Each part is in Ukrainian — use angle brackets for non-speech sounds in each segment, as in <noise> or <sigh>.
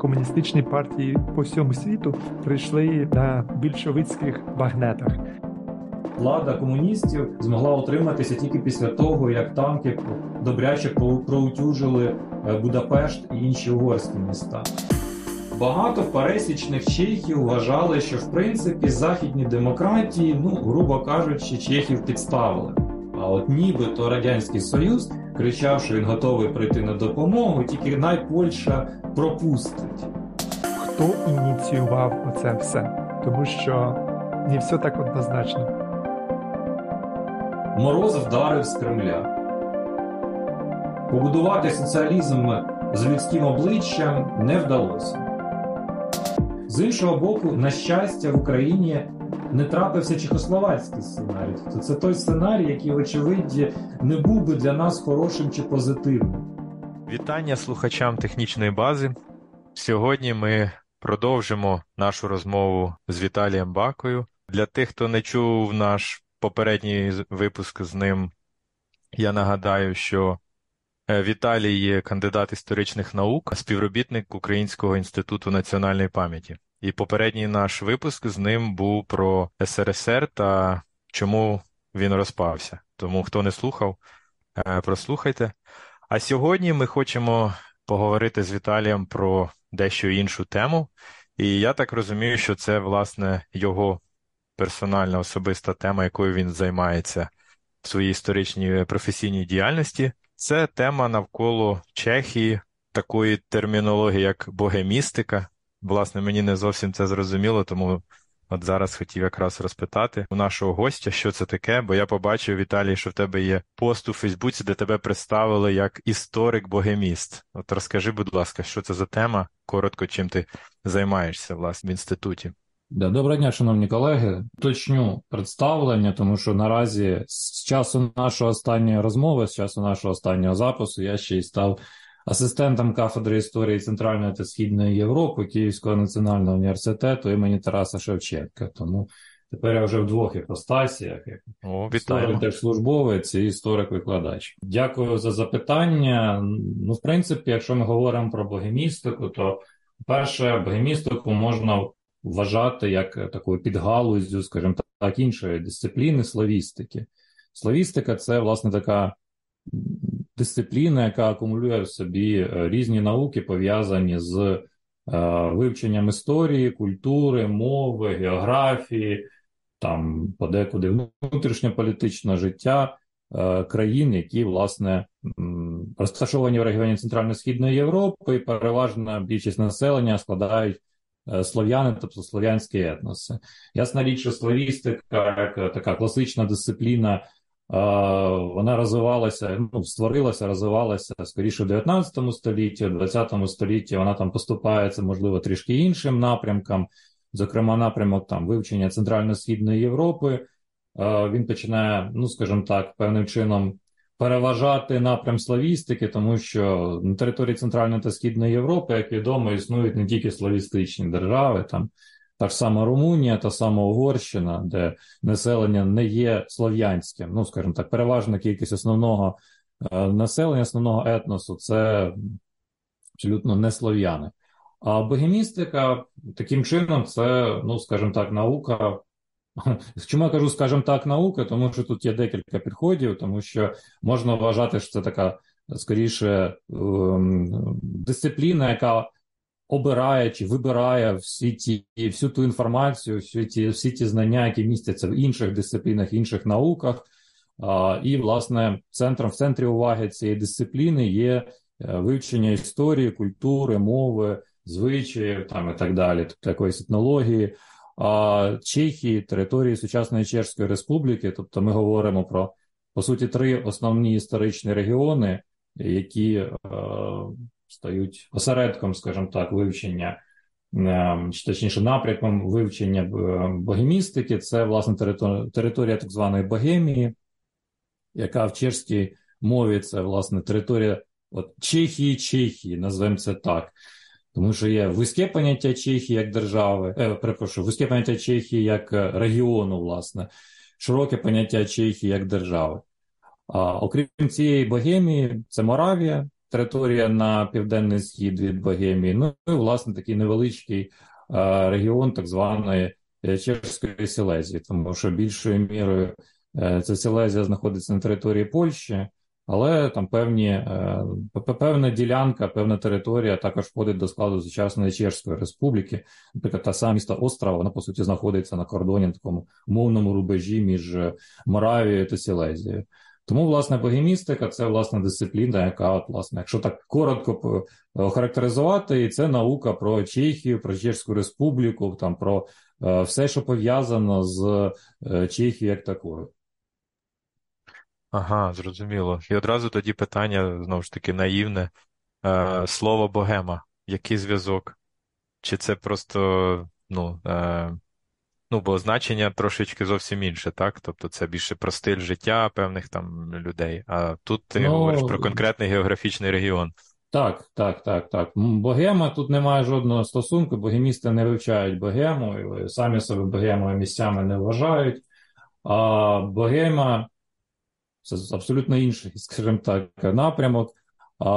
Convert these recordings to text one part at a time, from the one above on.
комуністичні партії по всьому світу прийшли на більшовицьких багнетах. Влада комуністів змогла утриматися тільки після того, як танки добряче проутюжили е, Будапешт і інші угорські міста. Багато пересічних чехів вважали, що в принципі західні демократії, ну грубо кажучи, чехів підставили. А от нібито радянський союз кричав, що він готовий прийти на допомогу, тільки най Польща пропустить. Хто ініціював оце все? Тому що не все так однозначно. Мороз вдарив з Кремля. Побудувати соціалізм з людським обличчям не вдалося. З іншого боку, на щастя, в Україні не трапився чехословацький сценарій. Тобто це той сценарій, який, очевидь, не був би для нас хорошим чи позитивним. Вітання слухачам технічної бази. Сьогодні ми продовжимо нашу розмову з Віталієм Бакою. Для тих, хто не чув наш попередній випуск з ним, я нагадаю, що е, Віталій є кандидат історичних наук, співробітник Українського інституту національної пам'яті. І попередній наш випуск з ним був про СРСР та чому він розпався. Тому хто не слухав, е, прослухайте. А сьогодні ми хочемо поговорити з Віталієм про дещо іншу тему. І я так розумію, що це, власне, його персональна особиста тема, якою він займається в своїй історичній професійній діяльності. Це тема навколо Чехії, такої термінології, як богемістика. Власне, мені не зовсім це зрозуміло, тому от зараз хотів якраз розпитати у нашого гостя, що це таке, бо я побачив, Віталій, що в тебе є пост у Фейсбуці, де тебе представили як історик-богеміст. От розкажи, будь ласка, що це за тема? Коротко, чим ти займаєшся власне в інституті? Да, Доброго дня, шановні колеги. Точню представлення, тому що наразі з часу нашої останньої розмови, з часу нашого останнього запису, я ще й став асистентом кафедри історії Центральної та Східної Європи Київського національного університету імені Тараса Шевченка. Тому тепер я вже в двох іпостасіях, як історик теж службовець і історик-викладач. Дякую за запитання. Ну, в принципі, якщо ми говоримо про богемістику, то перше, богемістику можна вважати як такою підгалузю, скажімо так, іншої дисципліни славістики. Славістика це, власне, така дисципліна, яка акумулює в собі е, різні науки, пов'язані з е, вивченням історії, культури, мови, географії, там подекуди внутрішньополітичного життя е, країн, які, власне, розташовані в регіоні Центрально-Східної Європи, і переважна більшість населення складають. Слов'яни, тобто слов'янські етноси. Ясна річ, що славістика, як така класична дисципліна вона розвивалася, ну, створилася, розвивалася скоріше в 19 столітті, в 20 столітті вона там поступається, можливо, трішки іншим напрямкам, зокрема, напрямок там вивчення Центрально-Східної Європи. Він починає, ну скажімо так, певним чином переважати напрям славістики, тому що на території Центральної та Східної Європи, як відомо, існують не тільки славістичні держави, там та ж сама Румунія, та сама Угорщина, де населення не є слов'янським. Ну, скажімо так, переважна кількість основного е, населення, основного етносу це абсолютно не слов'яни. А богемістика таким чином, це, ну, скажімо так, наука. <laughs> Чому я кажу, скажімо так, наука, тому що тут є декілька підходів, тому що можна вважати, що це така скоріше ем, дисципліна, яка обирає чи вибирає всі ті, всю ту інформацію, всі ті всі ті знання, які містяться в інших дисциплінах, інших науках. І, власне, центром в центрі уваги цієї дисципліни є е, вивчення історії, культури, мови, звичаїв там і так далі, тобто якоїсь етнології. Чехії, території сучасної Чешської Республіки, тобто ми говоримо про по суті три основні історичні регіони, які е, стають осередком, скажімо так, вивчення, ем, чи точніше, напрямком вивчення е, богемістики. Це власне територія так званої Богемії, яка в чешській мові це власне територія от Чехії, Чехії, назвемо це так. Тому що є вузьке поняття Чехії як держави, е, перепрошую, вузьке поняття Чехії як е, регіону, власне, широке поняття Чехії як держави. А окрім цієї Богемії, це Моравія, територія на південний схід від Богемії. Ну і власне такий невеличкий е, регіон так званої е, Чешської Сілезії, тому що більшою мірою е, ця Сілезія знаходиться на території Польщі. Але там певні певна ділянка, певна територія також входить до складу сучасної Чешської республіки. Наприклад, та сама міста Острова, вона по суті знаходиться на кордоні на такому мовному рубежі між Моравією та Сілезією. Тому, власне, богемістика це власне дисципліна, яка, от, власне, якщо так коротко охарактеризувати, і це наука про Чехію, про Чеську Республіку, там про е, все, що пов'язано з е, Чехією як такою. Ага, зрозуміло. І одразу тоді питання знову ж таки наївне. Е, Слово богема, який зв'язок? Чи це просто, ну, е, ну, бо значення трошечки зовсім інше, так? Тобто це більше про стиль життя певних там людей. А тут ти ну, говориш про конкретний географічний регіон. Так, так, так, так. Богема тут немає жодного стосунку, богемісти не вивчають богему, і самі себе богемою місцями не вважають. А богема це абсолютно інший, <laughs> скажімо так, напрямок. А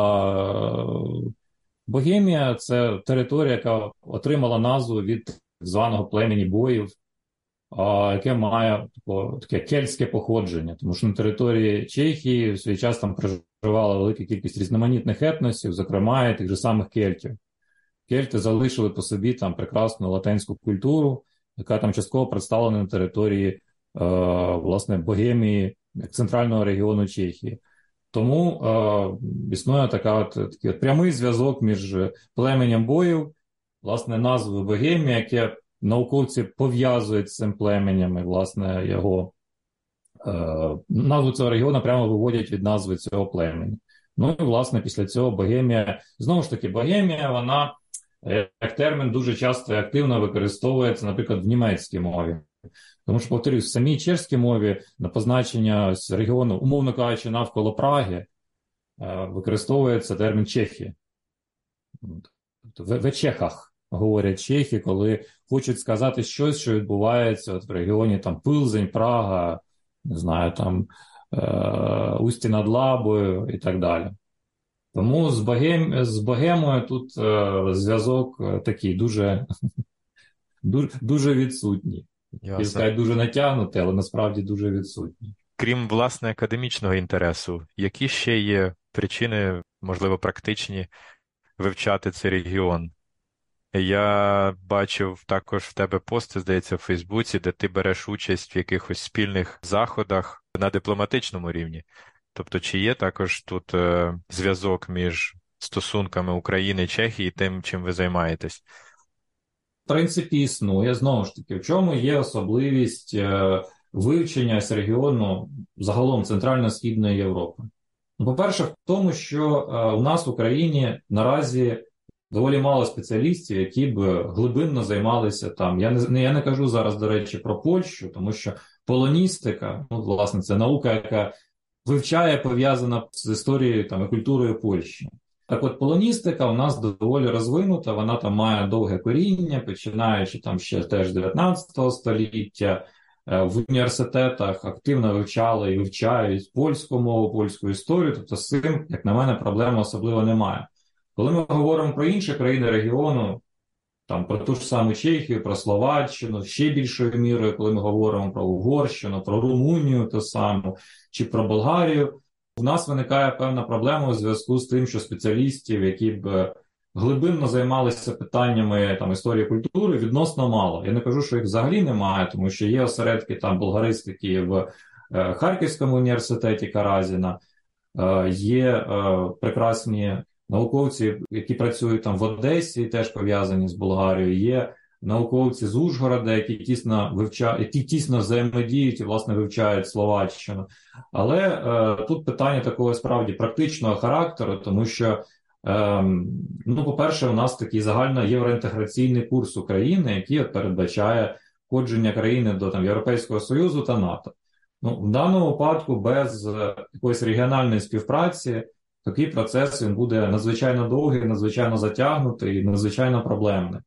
Богемія це територія, яка отримала назву від званого племені боїв, яке має таке кельтське походження, тому що на території Чехії в свій час там проживала велика кількість різноманітних етносів, зокрема і тих же самих кельтів. Кельти залишили по собі там прекрасну латинську культуру, яка там частково представлена на території е, власне Богемії центрального регіону Чехії. Тому е, існує така от, такий от прямий зв'язок між племенем боїв, власне, назвою Богемія, яке науковці пов'язують з цим племенем, і, власне, його е, назву цього регіону прямо виводять від назви цього племені. Ну і власне після цього Богемія, знову ж таки, Богемія, вона як термін дуже часто і активно використовується, наприклад, в німецькій мові. Тому що, повторюсь, в самій чешській мові на позначення регіону, умовно кажучи, навколо Праги, е, використовується термін Чехія. Тобто в, в Чехах говорять чехи, коли хочуть сказати щось, що відбувається от в регіоні там Пилзень, Прага, не знаю, там е, Усті над Лабою і так далі. Тому з Богем, з Богемою тут е, зв'язок е, такий дуже, <laughs> дуже, дуже відсутній. Сказати, дуже натягнутий, але насправді дуже відсутній. Крім власне академічного інтересу, які ще є причини, можливо, практичні вивчати цей регіон? Я бачив також в тебе пости, здається, в Фейсбуці, де ти береш участь в якихось спільних заходах на дипломатичному рівні. Тобто, чи є також тут е, зв'язок між стосунками України Чехії і тим, чим ви займаєтесь? В принципі, існує знову ж таки, в чому є особливість е, вивчення з регіону загалом Центрально-Східної Європи? Ну, по-перше, в тому, що е, у нас в Україні наразі доволі мало спеціалістів, які б глибинно займалися там. Я не я не кажу зараз, до речі, про Польщу, тому що полоністика, ну, власне, це наука, яка вивчає пов'язана з історією там і культурою Польщі. Так от полоністика у нас доволі розвинута, вона там має довге коріння, починаючи там ще теж 19 століття. Е, в університетах активно вивчали і вивчають польську мову, польську історію, тобто з цим, як на мене, проблеми особливо немає. Коли ми говоримо про інші країни регіону, там про ту ж саму Чехію, про Словаччину, ще більшою мірою, коли ми говоримо про Угорщину, про Румунію ту саму, чи про Болгарію, у нас виникає певна проблема у зв'язку з тим, що спеціалістів, які б глибинно займалися питаннями там історії культури, відносно мало. Я не кажу, що їх взагалі немає, тому що є осередки там болгаристики в е, Харківському університеті Каразіна, е, є е, прекрасні науковці, які працюють там в Одесі, теж пов'язані з Болгарією. Є науковці з Ужгорода, які тісно вивчають, які тісно взаємодіють і власне вивчають Словаччину. Але е, тут питання такого справді практичного характеру, тому що, ну, по-перше, у нас такий загально євроінтеграційний курс України, який передбачає входження країни до там Європейського Союзу та НАТО. Ну, в даному випадку без е, якоїсь регіональної співпраці такий процес він буде надзвичайно довгий, надзвичайно затягнутий і надзвичайно проблемний.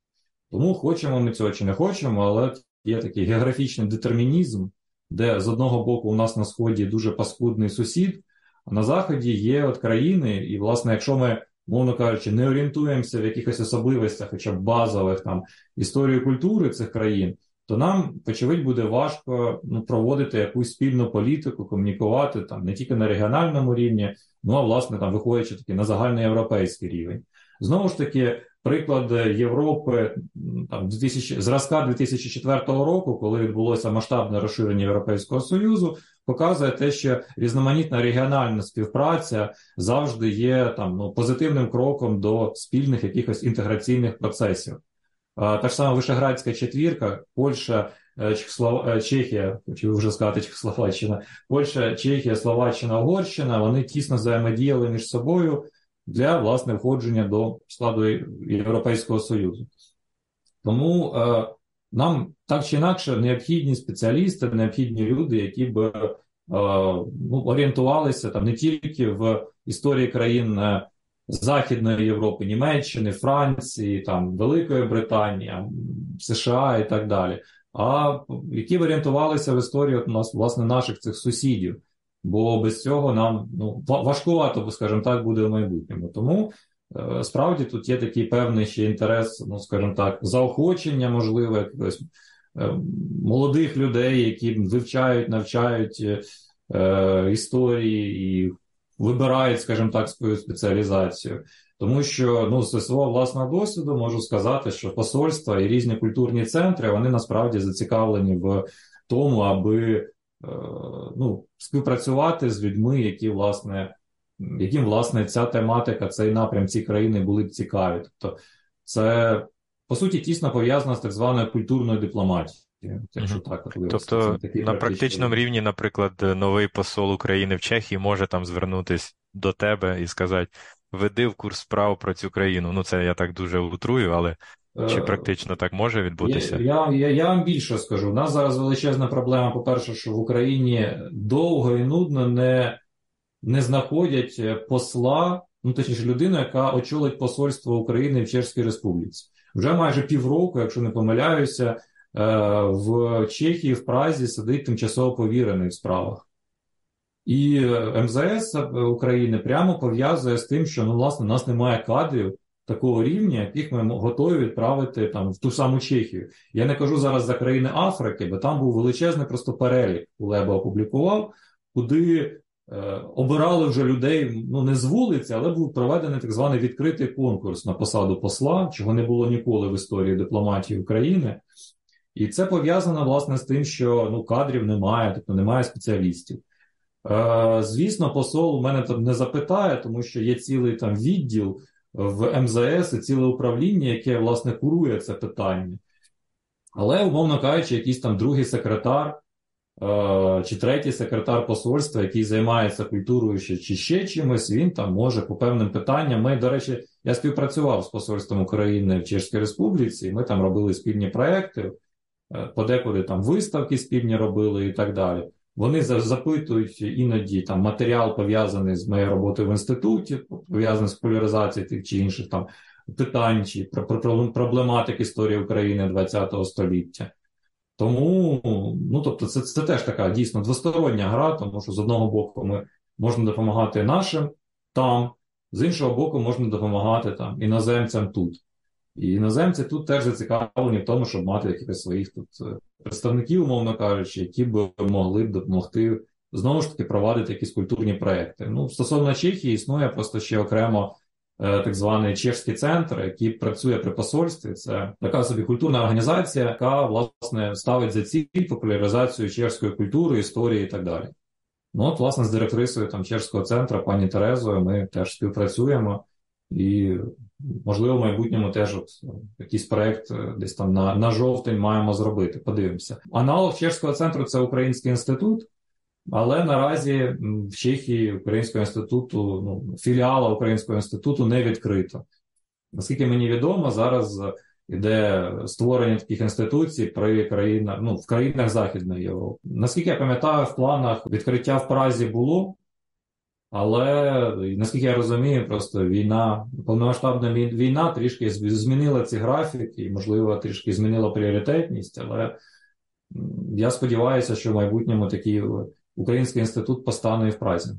Тому хочемо ми цього чи не хочемо, але є такий географічний детермінізм, де з одного боку у нас на сході дуже паскудний сусід, А на Заході є от країни, і, власне, якщо ми, мовно кажучи, не орієнтуємося в якихось особливостях, хоча б базових там історії культури цих країн, то нам, очевидь, буде важко ну, проводити якусь спільну політику, комунікувати там не тільки на регіональному рівні, ну а власне там виходячи таки на загальноєвропейський рівень. Знову ж таки, приклад Європи там 2000, зразка 2004 року, коли відбулося масштабне розширення Європейського союзу, показує те, що різноманітна регіональна співпраця завжди є там ну позитивним кроком до спільних якихось інтеграційних процесів. Та ж сама Вишеградська четвірка, Польща, е, Чехослов... Е, Чехія, хочу вже сказати Чехословаччина, Польща, Чехія, Словаччина, Угорщина, вони тісно взаємодіяли між собою для власне входження до складу Європейського Союзу. Тому е, нам так чи інакше необхідні спеціалісти, необхідні люди, які б е, ну, орієнтувалися там не тільки в історії країн е, Західної Європи, Німеччини, Франції, там Великої Британії, США і так далі, а які б орієнтувалися в історії от нас, власне, наших цих сусідів бо без цього нам ну, важкувато, скажімо так, буде в майбутньому. Тому е, справді тут є такий певний ще інтерес, ну, скажімо так, заохочення, можливо, якогось е, молодих людей, які вивчають, навчають е, історії і вибирають, скажімо так, свою спеціалізацію. Тому що ну, з свого власного досвіду можу сказати, що посольства і різні культурні центри вони насправді зацікавлені в тому, аби Е, ну, співпрацювати з людьми, які власне, яким власне ця тематика, цей напрям, ці країни були б цікаві. Тобто, це по суті тісно пов'язано з так званою культурною дипломатією. Якщо так, тобто на практичному рівні, наприклад, новий посол України в Чехії може там звернутися до тебе і сказати: веди в курс справ про цю країну. Ну, це я так дуже утрую, але чи е, практично так може відбутися? Я я, я вам більше скажу. У нас зараз величезна проблема. По-перше, що в Україні довго і нудно не не знаходять посла, ну точніше, людину, яка очолить посольство України в Чеській Республіці. Вже майже півроку, якщо не помиляюся, е, в Чехії, в Празі сидить тимчасово повірений в справах. І МЗС України прямо пов'язує з тим, що ну, власне, у нас немає кадрів такого рівня, яких ми готові відправити там в ту саму Чехію. Я не кажу зараз за країни Африки, бо там був величезний просто перелік, Леба опублікував, куди е, обирали вже людей ну не з вулиці, але був проведений так званий відкритий конкурс на посаду посла, чого не було ніколи в історії дипломатії України. І це пов'язано власне з тим, що ну кадрів немає, тобто немає спеціалістів. Е, Звісно, посол у мене там не запитає, тому що є цілий там відділ в МЗС і ціле управління, яке власне курує це питання. Але, умовно кажучи, якийсь там другий секретар е, чи третій секретар посольства, який займається культурою ще, чи ще чимось, він там може по певним питанням. Ми, до речі, я співпрацював з Посольством України в Чешській Республіці, ми там робили спільні проекти, е, подекуди там виставки спільні робили і так далі. Вони запитують іноді там матеріал пов'язаний з моєю роботою в інституті, пов'язаний з популяризацією тих чи інших там питань чи проблематик історії України ХХ століття. Тому, ну тобто, це це теж така дійсно двостороння гра, тому що з одного боку ми можна допомагати нашим там, з іншого боку, можна допомагати там іноземцям тут. І іноземці тут теж зацікавлені в тому, щоб мати якихось своїх тут е, представників, умовно кажучи, які б могли б допомогти знову ж таки провадити якісь культурні проекти. Ну, стосовно Чехії, існує просто ще окремо е, так званий чешський центр, який працює при посольстві. Це така собі культурна організація, яка власне ставить за ціль популяризацію чешської культури, історії і так далі. Ну, от, власне, з директрисою там чешського центру, пані Терезою, ми теж співпрацюємо. І, можливо, в майбутньому теж от якийсь проект е, десь там на на жовтень маємо зробити. Подивимося. Аналог чешського центру це Український інститут, але наразі в Чехії Українського інституту, ну, філіала Українського інституту не відкрито. Наскільки мені відомо, зараз іде створення таких інституцій при країнах, ну, в країнах Західної Європи. Наскільки я пам'ятаю, в планах відкриття в Празі було. Але наскільки я розумію, просто війна, повномасштабна війна трішки змінила ці графіки, можливо, трішки змінила пріоритетність. Але я сподіваюся, що в майбутньому такий український інститут постане в Празі.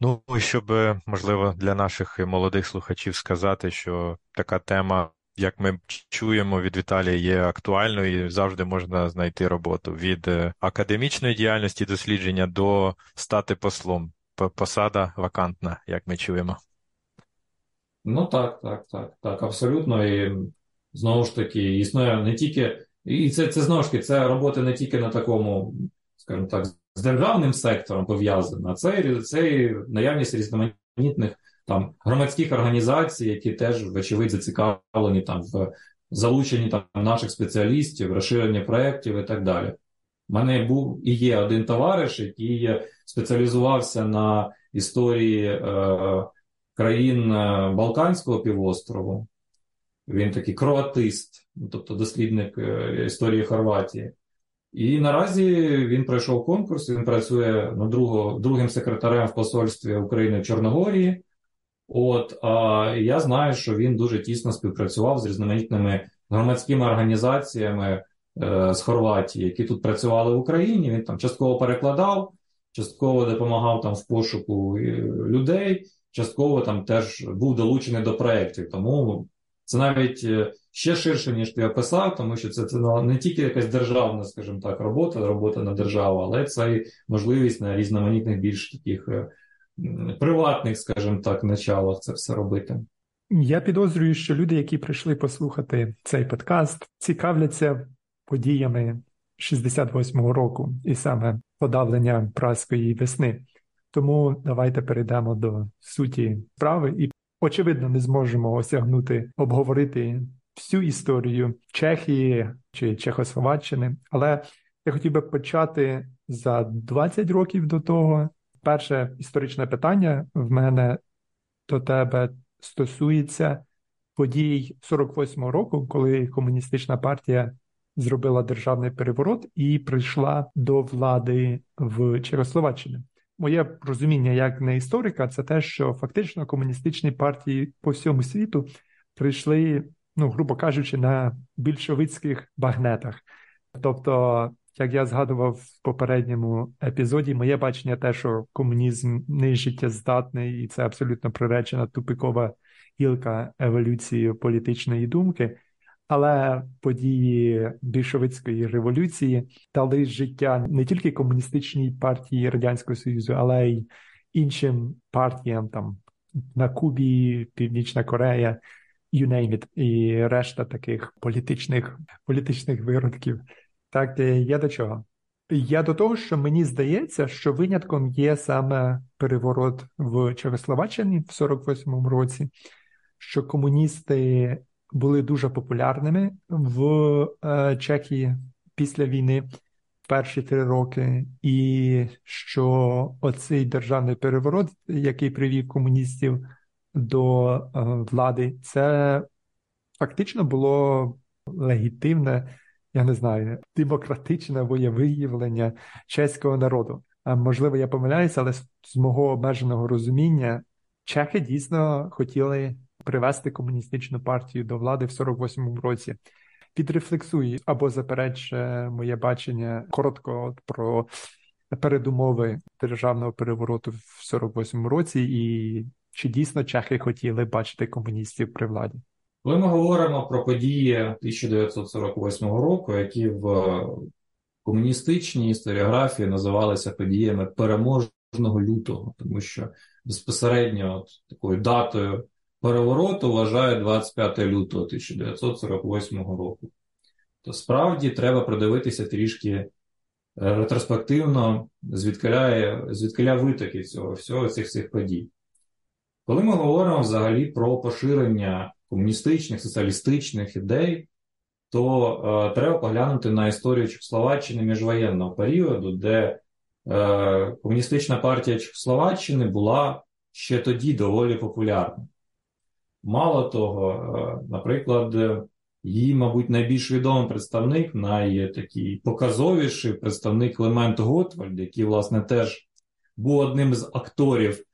Ну, щоб, можливо, для наших молодих слухачів сказати, що така тема, як ми чуємо від Віталія, є актуальною і завжди можна знайти роботу від е, академічної діяльності дослідження до стати послом. Посада вакантна, як ми чуємо. Ну так, так, так, так, абсолютно. І знову ж таки, існує не тільки. І це це знову ж таки, це робота не тільки на такому, скажімо так, з державним сектором пов'язана, а це, це наявність різноманітних там громадських організацій, які теж, вочевидь, зацікавлені там в залученні там наших спеціалістів, розширенні проєктів і так далі. У мене був і є один товариш, який спеціалізувався на історії е, країн е, Балканського півострову. Він такий кроатист, тобто дослідник е, історії Хорватії. І наразі він пройшов конкурс, він працює ну, друго, другим секретарем в посольстві України в Чорногорії. От, а я знаю, що він дуже тісно співпрацював з різноманітними громадськими організаціями е, з Хорватії, які тут працювали в Україні. Він там частково перекладав, частково допомагав там в пошуку людей, частково там теж був долучений до проєктів. Тому це навіть е, ще ширше, ніж ти описав, тому що це це не тільки якась державна, скажімо так, робота, робота на державу, але це і можливість на різноманітних більш таких е, приватних, скажімо так, началах це все робити. Я підозрюю, що люди, які прийшли послухати цей подкаст, цікавляться подіями 68-го року і саме подавлення праської весни. Тому давайте перейдемо до суті справи і очевидно не зможемо осягнути обговорити всю історію Чехії чи Чехословаччини. Але я хотів би почати за 20 років до того. Перше історичне питання в мене до тебе стосується подій 48-го року, коли комуністична партія зробила державний переворот і прийшла до влади в Чехословаччині. Моє розуміння як не історика, це те, що фактично комуністичні партії по всьому світу прийшли, ну грубо кажучи, на більшовицьких багнетах. Тобто, як я згадував в попередньому епізоді, моє бачення те, що комунізм не життєздатний, і це абсолютно приречена тупикова гілка еволюції політичної думки. Але події більшовицької революції дали життя не тільки комуністичній партії Радянського Союзу, але й іншим партіям там на Кубі, Північна Корея, you name it, і решта таких політичних політичних виродків. Так я до чого? Я до того, що мені здається, що винятком є саме переворот в Чехословаччині в 48-му році, що комуністи були дуже популярними в е, Чехії після війни перші три роки, і що оцей державний переворот, який привів комуністів до е, влади, це фактично було легітимне, я не знаю, демократичне виявлення чеського народу. Можливо, я помиляюся, але з мого обмеженого розуміння чехи дійсно хотіли привести комуністичну партію до влади в 48-му році. Підрефлексуй або запереч моє бачення коротко про передумови державного перевороту в 48-му році, і чи дійсно чехи хотіли бачити комуністів при владі? Коли ми говоримо про події 1948 року, які в комуністичній історіографії називалися подіями переможного лютого, тому що безпосередньо от такою датою перевороту вважає 25 лютого 1948 року. То справді треба продивитися трішки е, ретроспективно, звідкиля, витоки цього всього цих цих подій. Коли ми говоримо взагалі про поширення комуністичних, соціалістичних ідей, то е, треба поглянути на історію Чехословаччини міжвоєнного періоду, де е, комуністична партія Чехословаччини була ще тоді доволі популярна. Мало того, е, наприклад, її, мабуть, найбільш відомий представник, найтакий показовіший представник Лемент Готвальд, який, власне, теж був одним з акторів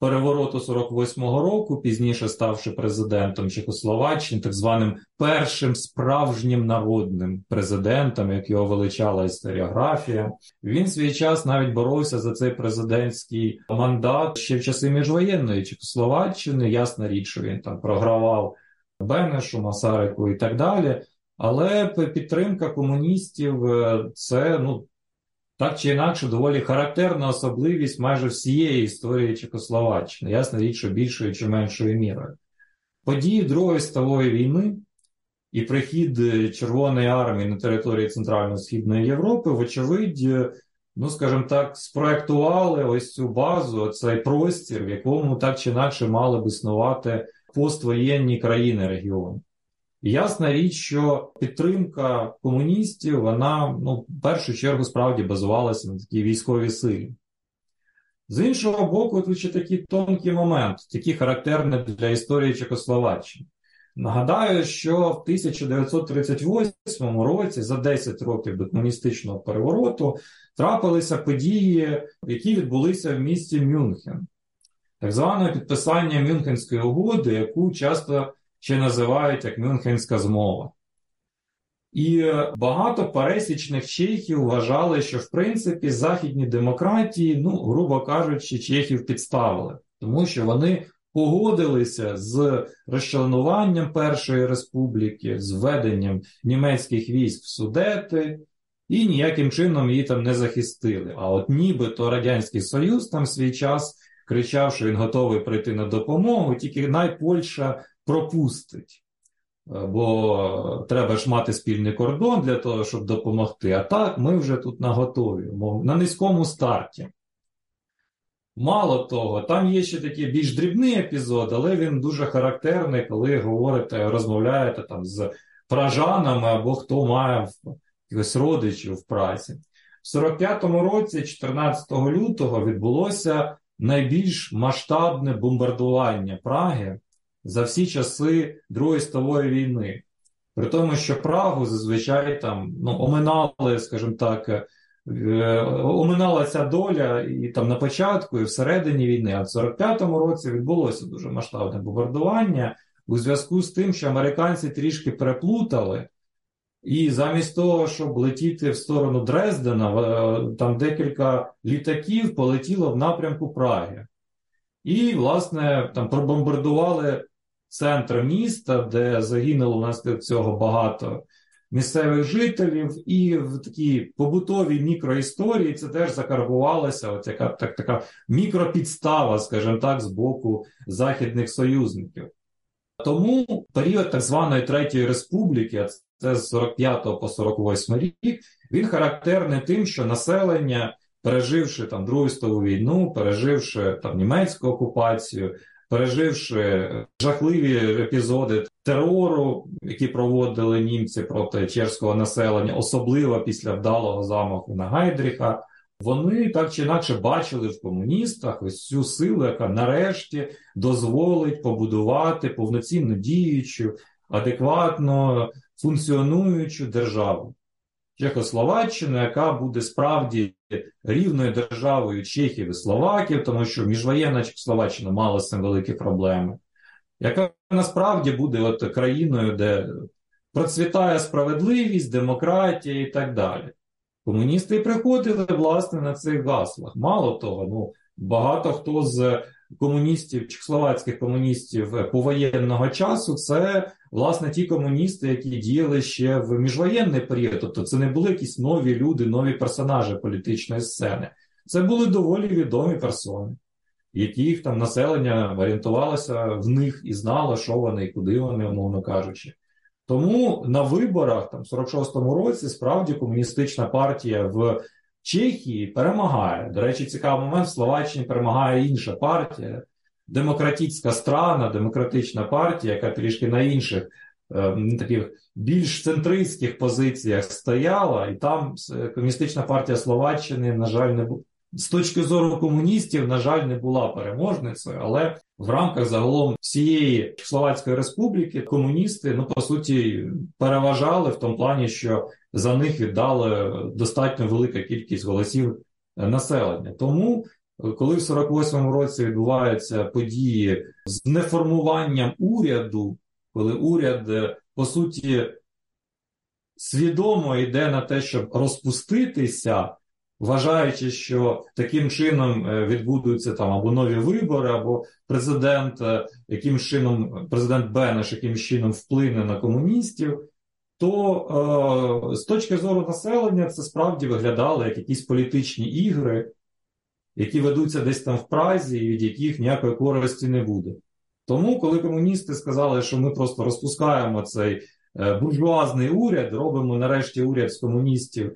перевороту 48-го року, пізніше ставши президентом Чехословаччини, так званим першим справжнім народним президентом, як його величала історіографія. Він свій час навіть боровся за цей президентський мандат ще в часи міжвоєнної Чехословаччини. Ясна річ, що він там програвав Бенешу, Масарику і так далі. Але підтримка комуністів е, це ну так чи інакше доволі характерна особливість майже всієї історії Чехословаччини, ясна річ, що більшою чи меншою мірою. Події Другої світової війни і прихід Червоної армії на території Центрально-Східної Європи, вочевидь, ну, скажімо так, спроектували ось цю базу, цей простір, в якому так чи інакше мали б існувати поствоєнні країни регіону. Ясна річ, що підтримка комуністів, вона ну, в першу чергу справді базувалася на такій військовій силі. З іншого боку, тут ще такий тонкий момент, такий характерний для історії Чехословаччини. Нагадаю, що в 1938 році, за 10 років до комуністичного перевороту, трапилися події, які відбулися в місті Мюнхен, так зване підписання Мюнхенської угоди, яку часто ще називають як Мюнхенська змова. І багато пересічних чехів вважали, що в принципі західні демократії, ну, грубо кажучи, чехів підставили, тому що вони погодилися з розчленуванням Першої республіки, з введенням німецьких військ в Судети, і ніяким чином її там не захистили. А от нібито Радянський Союз там свій час кричав, що він готовий прийти на допомогу, тільки найпольща пропустить. Е, бо треба ж мати спільний кордон для того, щоб допомогти. А так, ми вже тут на готові, на низькому старті. Мало того, там є ще такий більш дрібний епізод, але він дуже характерний, коли говорите, розмовляєте там з пражанами або хто має якихось родичів в праці. В 45-му році, 14 лютого, відбулося найбільш масштабне бомбардування Праги за всі часи Другої світової війни. При тому, що Прагу зазвичай там ну, оминали, скажімо так, е, оминала ця доля і там на початку, і всередині війни, а в 45-му році відбулося дуже масштабне бомбардування у зв'язку з тим, що американці трішки переплутали. І замість того, щоб летіти в сторону Дрездена, е, там декілька літаків полетіло в напрямку Праги. І, власне, там пробомбардували центр міста, де загинуло внаслідок цього багато місцевих жителів, і в такій побутовій мікроісторії це теж закарбувалася от яка так, така мікропідстава, скажімо так, з боку західних союзників. Тому період так званої Третьої Республіки, це з 45 по 48 рік, він характерний тим, що населення, переживши там Другу світову війну, переживши там німецьку окупацію, переживши жахливі епізоди терору, які проводили німці проти чешського населення, особливо після вдалого замаху на Гайдріха, вони так чи інакше бачили в комуністах ось цю силу, яка нарешті дозволить побудувати повноцінно діючу, адекватно функціонуючу державу. Чехословаччину, яка буде справді рівною державою Чехів і Словаків, тому що міжвоєнна Чехословаччина мала з цим великі проблеми, яка насправді буде от країною, де процвітає справедливість, демократія і так далі. Комуністи приходили власне на цих гаслах. Мало того, ну багато хто з комуністів, чехословацьких комуністів повоєнного часу, це власне ті комуністи, які діяли ще в міжвоєнний період. Тобто це не були якісь нові люди, нові персонажі політичної сцени. Це були доволі відомі персони, які їх там населення орієнтувалося в них і знало, що вони і куди вони, умовно кажучи. Тому на виборах там в 46-му році справді комуністична партія в Чехії перемагає. До речі, цікавий момент в Словаччині перемагає інша партія, демократична страна, демократична партія, яка трішки на інших е, таких більш центристських позиціях стояла, і там комуністична партія Словаччини, на жаль, не була. З точки зору комуністів, на жаль, не була переможницею, але в рамках загалом всієї Словацької республіки комуністи, ну по суті, переважали в тому плані, що за них віддали достатньо велика кількість голосів населення. Тому коли в 48-му році відбуваються події з неформуванням уряду, коли уряд, е, по суті, свідомо йде на те, щоб розпуститися, вважаючи, що таким чином е, відбудуться там або нові вибори, або президент, е, яким чином президент Бенеш яким чином вплине на комуністів, то е, з точки зору населення це справді виглядало як якісь політичні ігри, які ведуться десь там в Празі, і від яких ніякої користі не буде. Тому, коли комуністи сказали, що ми просто розпускаємо цей е, буржуазний уряд, робимо нарешті уряд з комуністів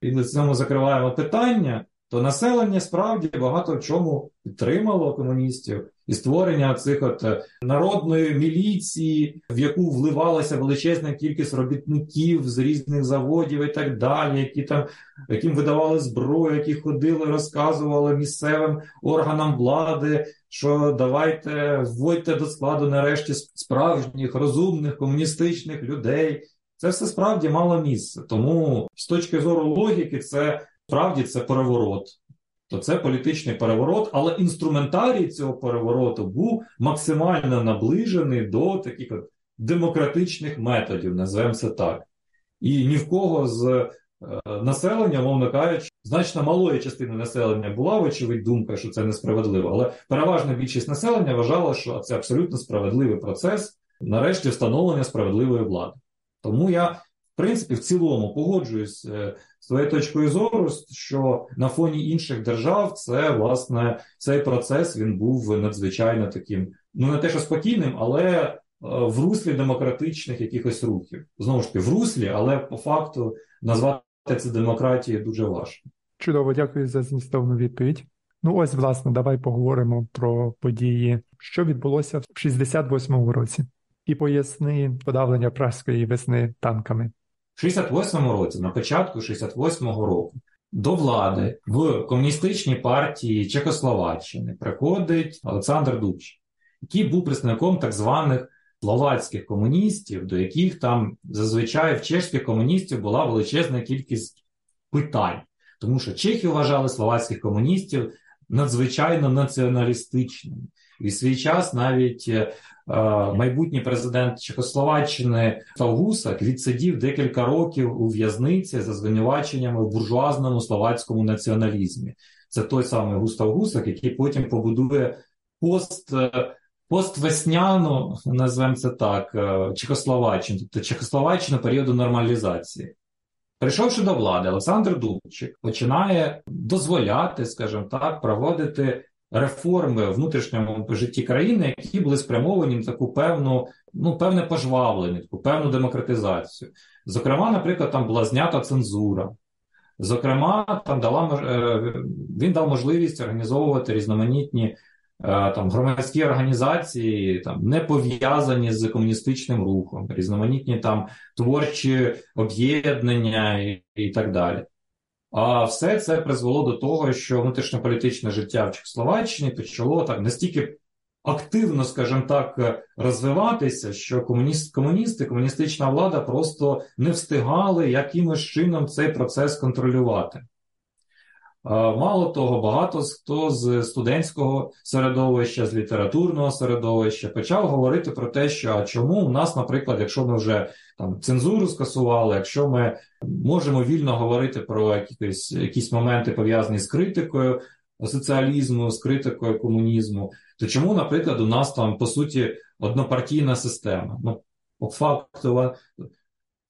і на цьому закриваємо питання, то населення справді багато в чому підтримало комуністів і створення цих от е, народної міліції, в яку вливалася величезна кількість робітників з різних заводів і так далі, які там яким видавали зброю, які ходили, розказували місцевим органам влади, що давайте вводьте до складу нарешті справжніх розумних комуністичних людей. Це все справді мало місце. Тому з точки зору логіки, це справді це переворот то це політичний переворот, але інструментарій цього перевороту був максимально наближений до таких от демократичних методів, називаємо це так. І ні в кого з е, населення, мовно кажучи, значно малої частини населення була, вочевидь, думка, що це несправедливо, але переважна більшість населення вважала, що це абсолютно справедливий процес, нарешті встановлення справедливої влади. Тому я в принципі, в цілому погоджуюсь з твоєю точкою зору, що на фоні інших держав це власне цей процес він був надзвичайно таким, ну не те, що спокійним, але е, в руслі демократичних якихось рухів. Знову ж таки, в руслі, але по факту назвати це демократією дуже важко. Чудово, дякую за змістовну відповідь. Ну ось, власне, давай поговоримо про події, що відбулося в 68-му році, і поясни подавлення пражської весни танками. В 68-му році, на початку 68-го року, до влади в комуністичній партії Чехословаччини приходить Олександр Дубч, який був представником так званих словацьких комуністів, до яких там зазвичай в чешських комуністів була величезна кількість питань, тому що чехи вважали словацьких комуністів надзвичайно націоналістичними. І в свій час навіть е, майбутній президент Чехословаччини Гусак відсидів декілька років у в'язниці за звинуваченнями в буржуазному словацькому націоналізмі. Це той самий Густав Гусак, який потім побудує пост. Е, поствесняну, назвемо це так, е, Чехословаччину, тобто Чехословаччину періоду нормалізації. Прийшовши до влади, Олександр Дубчик починає дозволяти, скажімо так, проводити реформи в внутрішньому житті країни, які були спрямовані на таку певну, ну певне пожвавлення, таку певну демократизацію. Зокрема, наприклад, там була знята цензура. Зокрема, там дала е, він дав можливість організовувати різноманітні е, там громадські організації, там не пов'язані з комуністичним рухом, різноманітні там творчі об'єднання і, і так далі. А все це призвело до того, що внутрішньополітичне життя в Чехословаччині почало так настільки активно, скажімо так, розвиватися, що комуніст, комуністи, комуністична влада просто не встигали якимось чином цей процес контролювати. Мало того, багато хто з студентського середовища, з літературного середовища почав говорити про те, що чому у нас, наприклад, якщо ми вже там цензуру скасували, якщо ми можемо вільно говорити про якісь якісь моменти пов'язані з критикою соціалізму, з критикою комунізму, то чому, наприклад, у нас там по суті однопартійна система? Ну, по факту,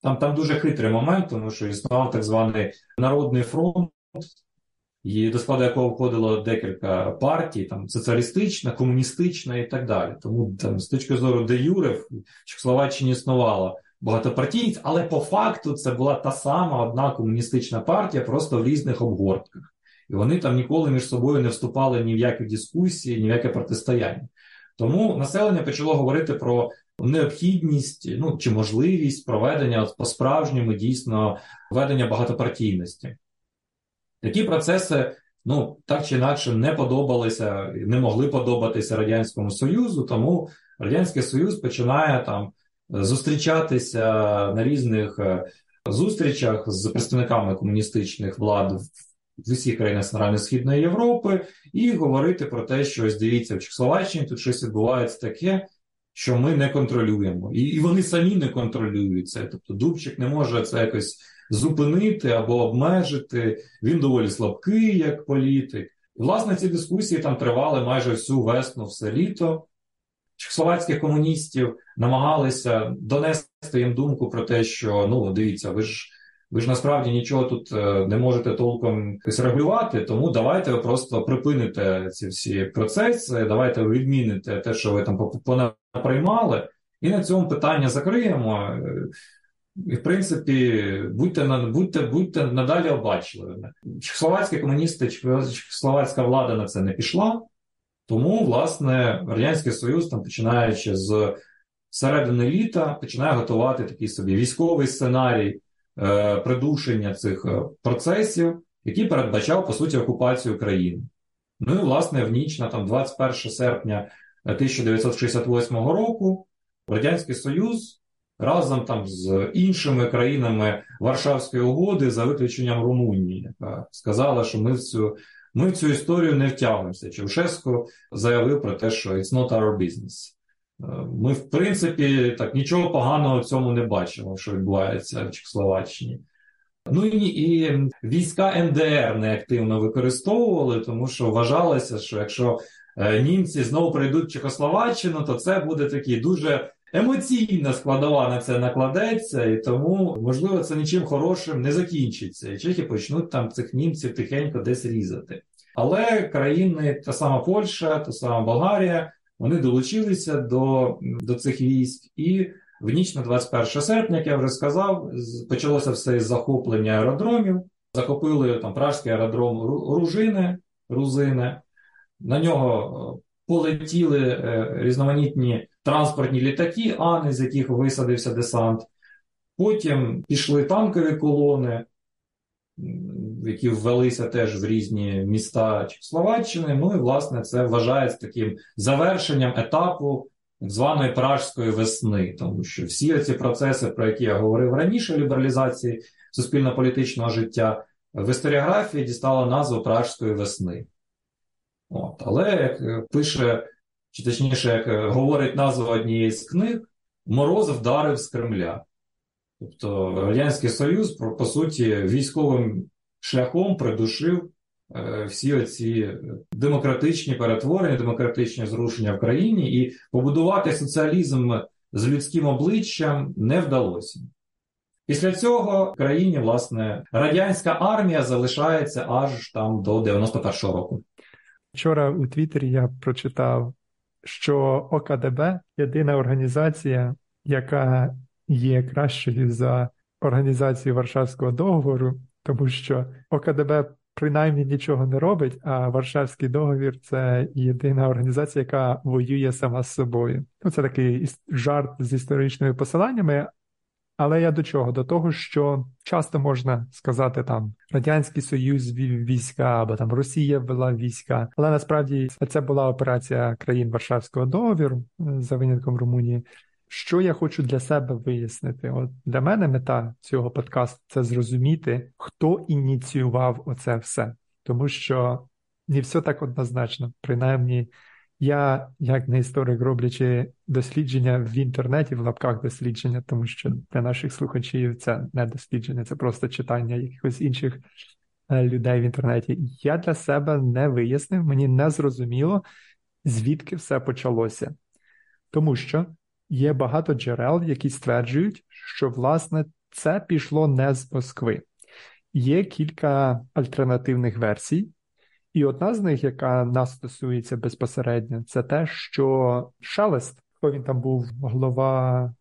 там там дуже хитрий момент, тому що існував так званий народний фронт і до складу якого входило декілька партій, там соціалістична, комуністична і так далі. Тому там з точки зору де Юре в Чехословаччині існувала багатопартійність, але по факту це була та сама одна комуністична партія, просто в різних обгортках. І вони там ніколи між собою не вступали ні в які дискусії, ні в яке протистояння. Тому населення почало говорити про необхідність ну чи можливість проведення по справжньому дійсно ведення багатопартійності. Такі процеси, ну так чи інакше, не подобалися, не могли подобатися Радянському Союзу, тому Радянський Союз починає там зустрічатися на різних е, зустрічах з представниками комуністичних влад в усіх країнах Центрально-Східної Європи, і говорити про те, що ось дивіться, в Чехословаччині тут щось відбувається таке, що ми не контролюємо. І і вони самі не контролюють це. Тобто Дубчик не може це якось зупинити або обмежити. Він доволі слабкий як політик. Власне, ці дискусії там тривали майже всю весну, все літо. Чехословацьких комуністів намагалися донести їм думку про те, що ну дивіться, ви ж ви ж насправді нічого тут е, не можете толком регулювати, тому давайте ви просто припините ці всі процеси, давайте ви відміните те, що ви там понаприймали, і на цьому питання закриємо. І, в принципі, будьте будьте, будьте надалі обачливими. Чехословацькі комуністи, чехословацька влада на це не пішла, тому, власне, Радянський Союз, там, починаючи з середини літа, починає готувати такий собі військовий сценарій. Е, придушення цих е, процесів, який передбачав по суті окупацію країни. Ну і власне в ніч на там 21 серпня 1968 року Радянський Союз разом там з іншими країнами Варшавської угоди за виключенням Румунії, яка сказала, що ми в цю ми в цю історію не втягнемося. Чаушеско заявив про те, що it's not our business. Е, ми, в принципі, так нічого поганого в цьому не бачимо, що відбувається в Чехословаччині. Ну і, і війська НДР не активно використовували, тому що вважалося, що якщо е, німці знову прийдуть в Чехословаччину, то це буде такий дуже емоційна складова на це накладеться, і тому, можливо, це нічим хорошим не закінчиться. І чехи почнуть там цих німців тихенько десь різати. Але країни, та сама Польща, та сама Болгарія. Вони долучилися до до цих військ, і в ніч на 21 серпня, як я вже сказав, почалося все із захоплення аеродромів. Захопили там пражський аеродром Ружини, Рузини. На нього е, полетіли е, різноманітні транспортні літаки, Ани, з яких висадився десант. Потім пішли танкові колони які ввелися теж в різні міста Словаччини. Ну і власне це вважається таким завершенням етапу так званої пражської весни, тому що всі ці процеси, про які я говорив раніше, лібералізації суспільно-політичного життя, в історіографії дістала назву Пражської весни. От. Але як пише, чи точніше, як говорить назва однієї з книг, мороз вдарив з Кремля. Тобто Радянський Союз, по суті, військовим шляхом придушив е, всі оці демократичні перетворення, демократичні зрушення в країні, і побудувати соціалізм з людським обличчям не вдалося. Після цього в країні, власне, радянська армія залишається аж там до 91-го року. Вчора у Твіттері я прочитав, що ОКДБ єдина організація, яка є кращою за організацію Варшавського договору, тому що ОКДБ принаймні нічого не робить, а Варшавський договір це єдина організація, яка воює сама з собою. Ну, Це такий жарт з історичними посиланнями. Але я до чого? До того, що часто можна сказати там Радянський Союз вів війська або там Росія ввела війська, але насправді це була операція країн Варшавського договіру за винятком Румунії. Що я хочу для себе вияснити? От Для мене мета цього подкасту це зрозуміти, хто ініціював оце все. Тому що не все так однозначно. Принаймні, я, як не історик, роблячи дослідження в інтернеті, в лапках дослідження, тому що для наших слухачів це не дослідження, це просто читання якихось інших е, людей в інтернеті. Я для себе не вияснив, мені не зрозуміло, звідки все почалося. Тому що є багато джерел, які стверджують, що власне це пішло не з Москви. Є кілька альтернативних версій, і одна з них, яка нас стосується безпосередньо, це те, що Шелест, хто він там був голова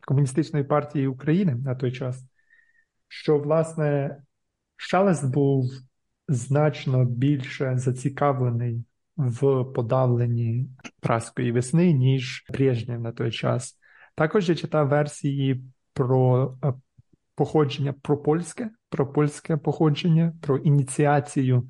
Комуністичної партії України на той час, що власне Шелест був значно більше зацікавлений в подавленні праської весни, ніж Брежнєв на той час. Також я читав версії про е, походження про польське, про польське походження, про ініціацію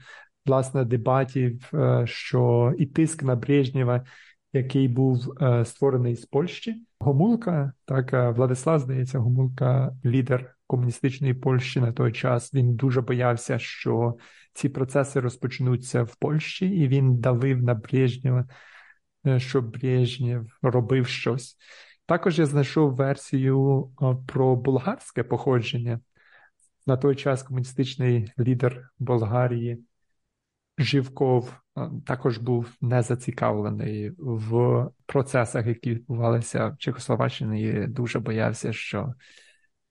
власне дебатів, е, що і тиск на Брежнєва, який був е, створений з Польщі. Гомулка, так Владислав, здається, Гомулка, лідер комуністичної Польщі на той час. Він дуже боявся, що ці процеси розпочнуться в Польщі, і він давив на Брежнєва, е, щоб Брежнєв робив щось. Також я знайшов версію про болгарське походження. На той час комуністичний лідер Болгарії Живков також був не зацікавлений в процесах, які відбувалися в Чехословаччині, і дуже боявся, що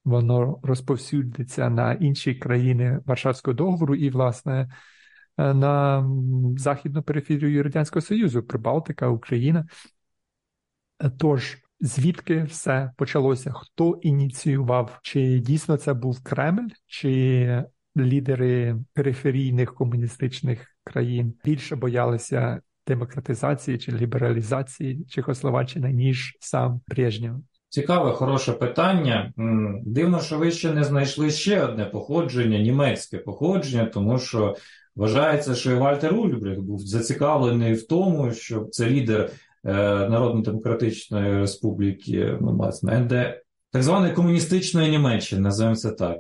воно розповсюдиться на інші країни Варшавського договору і, власне, на західну периферію Радянського Союзу, Прибалтика, Україна. Тож, звідки все почалося? Хто ініціював? Чи дійсно це був Кремль, чи лідери периферійних комуністичних країн більше боялися демократизації чи лібералізації Чехословаччини, ніж сам Брежнєв? Цікаве, хороше питання. Дивно, що ви ще не знайшли ще одне походження, німецьке походження, тому що вважається, що Вальтер Ульбрих був зацікавлений в тому, щоб це лідер е, Народно-Демократичної Республіки, ну, власне, НД, так званої комуністичної Німеччини, називаємо це так.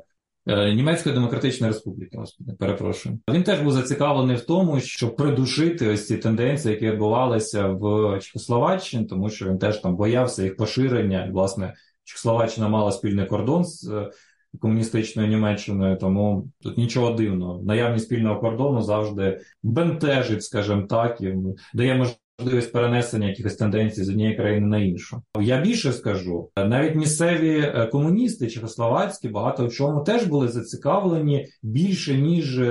Е, Німецької Демократичної Республіки, господи, перепрошую. Він теж був зацікавлений в тому, щоб придушити ось ці тенденції, які відбувалися в Чехословаччині, тому що він теж там боявся їх поширення. Власне, Чехословаччина мала спільний кордон з е, комуністичною Німеччиною, тому тут нічого дивного. Наявність спільного кордону завжди бентежить, скажімо так, і дає можливість можливість перенесення якихось тенденцій з однієї країни на іншу. Я більше скажу, навіть місцеві е, комуністи чехословацькі багато в чому теж були зацікавлені більше ніж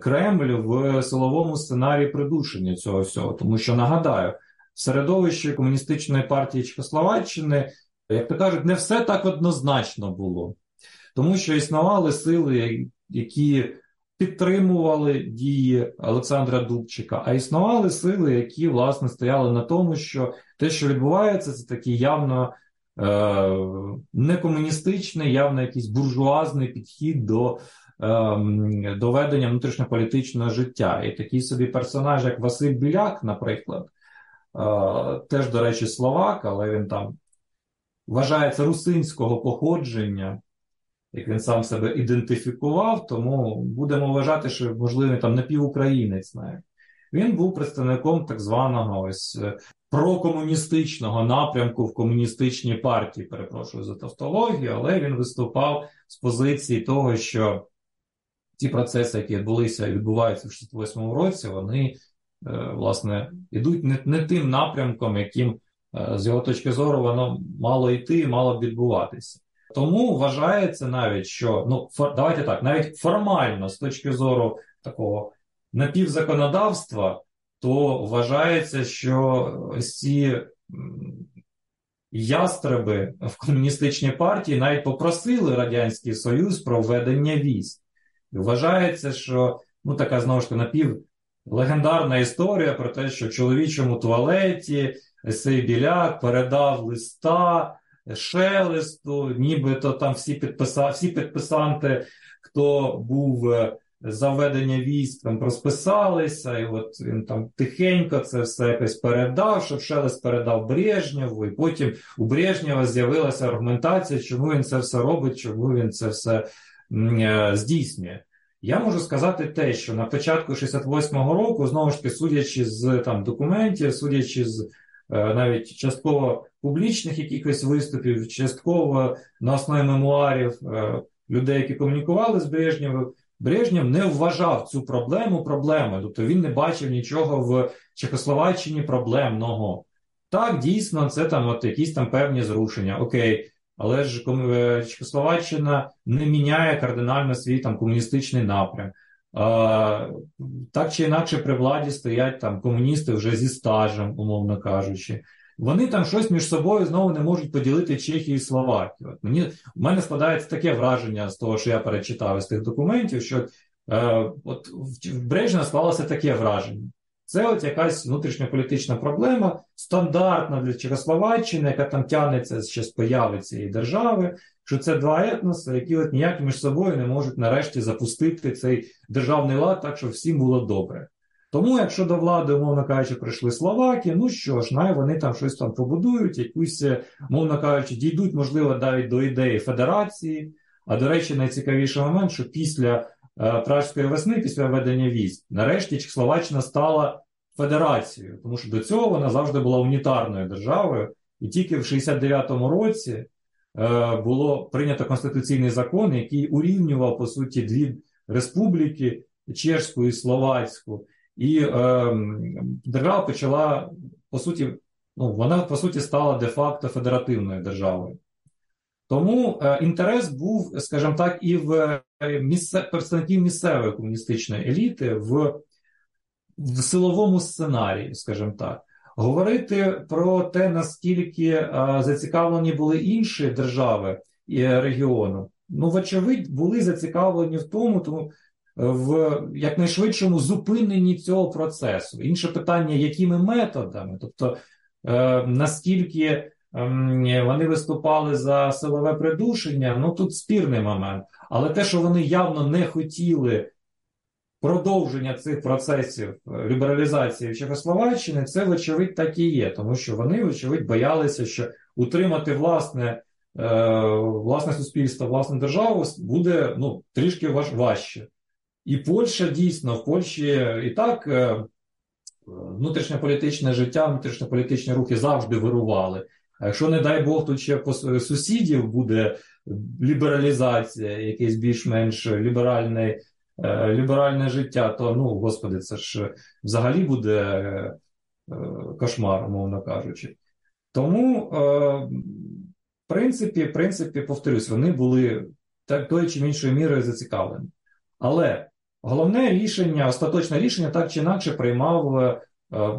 Кремль в силовому сценарії придушення цього всього, тому що нагадаю, в середовищі комуністичної партії Чехословаччини, як то кажуть, не все так однозначно було, тому що існували сили, які підтримували дії Олександра Дубчика, а існували сили, які власне стояли на тому, що те, що відбувається, це такий явно е, некомуністичний, явно якийсь буржуазний підхід до е, до ведення внутрішньополітичного життя. І такий собі персонаж, як Василь Біляк, наприклад, е, теж, до речі, словак, але він там вважається русинського походження як він сам себе ідентифікував, тому будемо вважати, що можливо там напівукраїнець навіть. Він був представником так званого ось е, прокомуністичного напрямку в комуністичній партії, перепрошую за тавтологію, але він виступав з позиції того, що ті процеси, які відбулися і відбуваються в 68-му році, вони е, власне йдуть не, не тим напрямком, яким е, з його точки зору воно мало йти, мало б відбуватися. Тому вважається навіть, що ну фор, давайте так, навіть формально з точки зору такого напівзаконодавства, то вважається, що ці ястреби в комуністичній партії навіть попросили Радянський Союз про введення військ. І Вважається, що ну така знову ж таки напів легендарна історія про те, що в чоловічому туалеті Сей Біляк передав листа шелесту, нібито там всі підписа, всі підписанти, хто був е, за введення військ, там розписалися, і от він там тихенько це все якось передав, щоб Шелест передав Брежнєву, і потім у Брежнєва з'явилася аргументація, чому він це все робить, чому він це все е, здійснює. Я можу сказати те, що на початку 68-го року, знову ж таки, судячи з там документів, судячи з навіть частково публічних якихось виступів, частково на основі мемуарів е, людей, які комунікували з Брежнєвим, Брежнєв не вважав цю проблему проблемою, тобто він не бачив нічого в Чехословаччині проблемного. Так, дійсно, це там от якісь там певні зрушення. Окей, але ж е, Чехословаччина не міняє кардинально свій там комуністичний напрям. Так чи інакше при владі стоять там комуністи вже зі стажем, умовно кажучи. Вони там щось між собою знову не можуть поділити Чехію і Словакію. От мені У мене складається таке враження з того, що я перечитав з тих документів, що е, от в Брежна склалося таке враження. Це от якась внутрішньополітична проблема, стандартна для Чехословаччини, яка там тягнеться ще з появи цієї держави, що це два етноси, які от ніяк між собою не можуть нарешті запустити цей державний лад так, щоб всім було добре. Тому, якщо до влади, умовно кажучи, прийшли Словаки, ну що ж, най вони там щось там побудують, якусь, умовно кажучи, дійдуть, можливо, навіть до ідеї федерації, А до речі, найцікавіший момент, що після е, Пражської весни, після введення військ, нарешті Чехословаччина стала федерацією, тому що до цього вона завжди була унітарною державою, і тільки в 69-му році е, було прийнято конституційний закон, який урівнював по суті дві республіки чешську і словацьку, і е, держава почала по суті, ну вона по суті стала де-факто федеративною державою. Тому е, інтерес був, скажімо так, і в е, місце, представників місцевої комуністичної еліти в, в силовому сценарії, скажімо так. Говорити про те, наскільки е, зацікавлені були інші держави і регіону, ну, вочевидь, були зацікавлені в тому, тому в якнайшвидшому зупиненні цього процесу. Інше питання, якими методами, тобто е, наскільки вони виступали за силове придушення, ну тут спірний момент. Але те, що вони явно не хотіли продовження цих процесів е, лібералізації в Чехословаччини, це, вочевидь, так і є, тому що вони, вочевидь, боялися, що утримати власне е, власне суспільство, власну державу буде ну, трішки важче. І Польща дійсно в Польщі і так е, внутрішньополітичне життя, внутрішньополітичні рухи завжди вирували. А якщо, не дай Бог, тут ще по сусідів буде лібералізація, якесь більш-менш ліберальне е, ліберальне життя, то ну, господи, це ж взагалі буде е, кошмар, умовно кажучи. Тому, в принципі, в принципі, повторюсь, вони були так тою чи іншою мірою зацікавлені. Але головне рішення, остаточне рішення так чи інакше приймав е,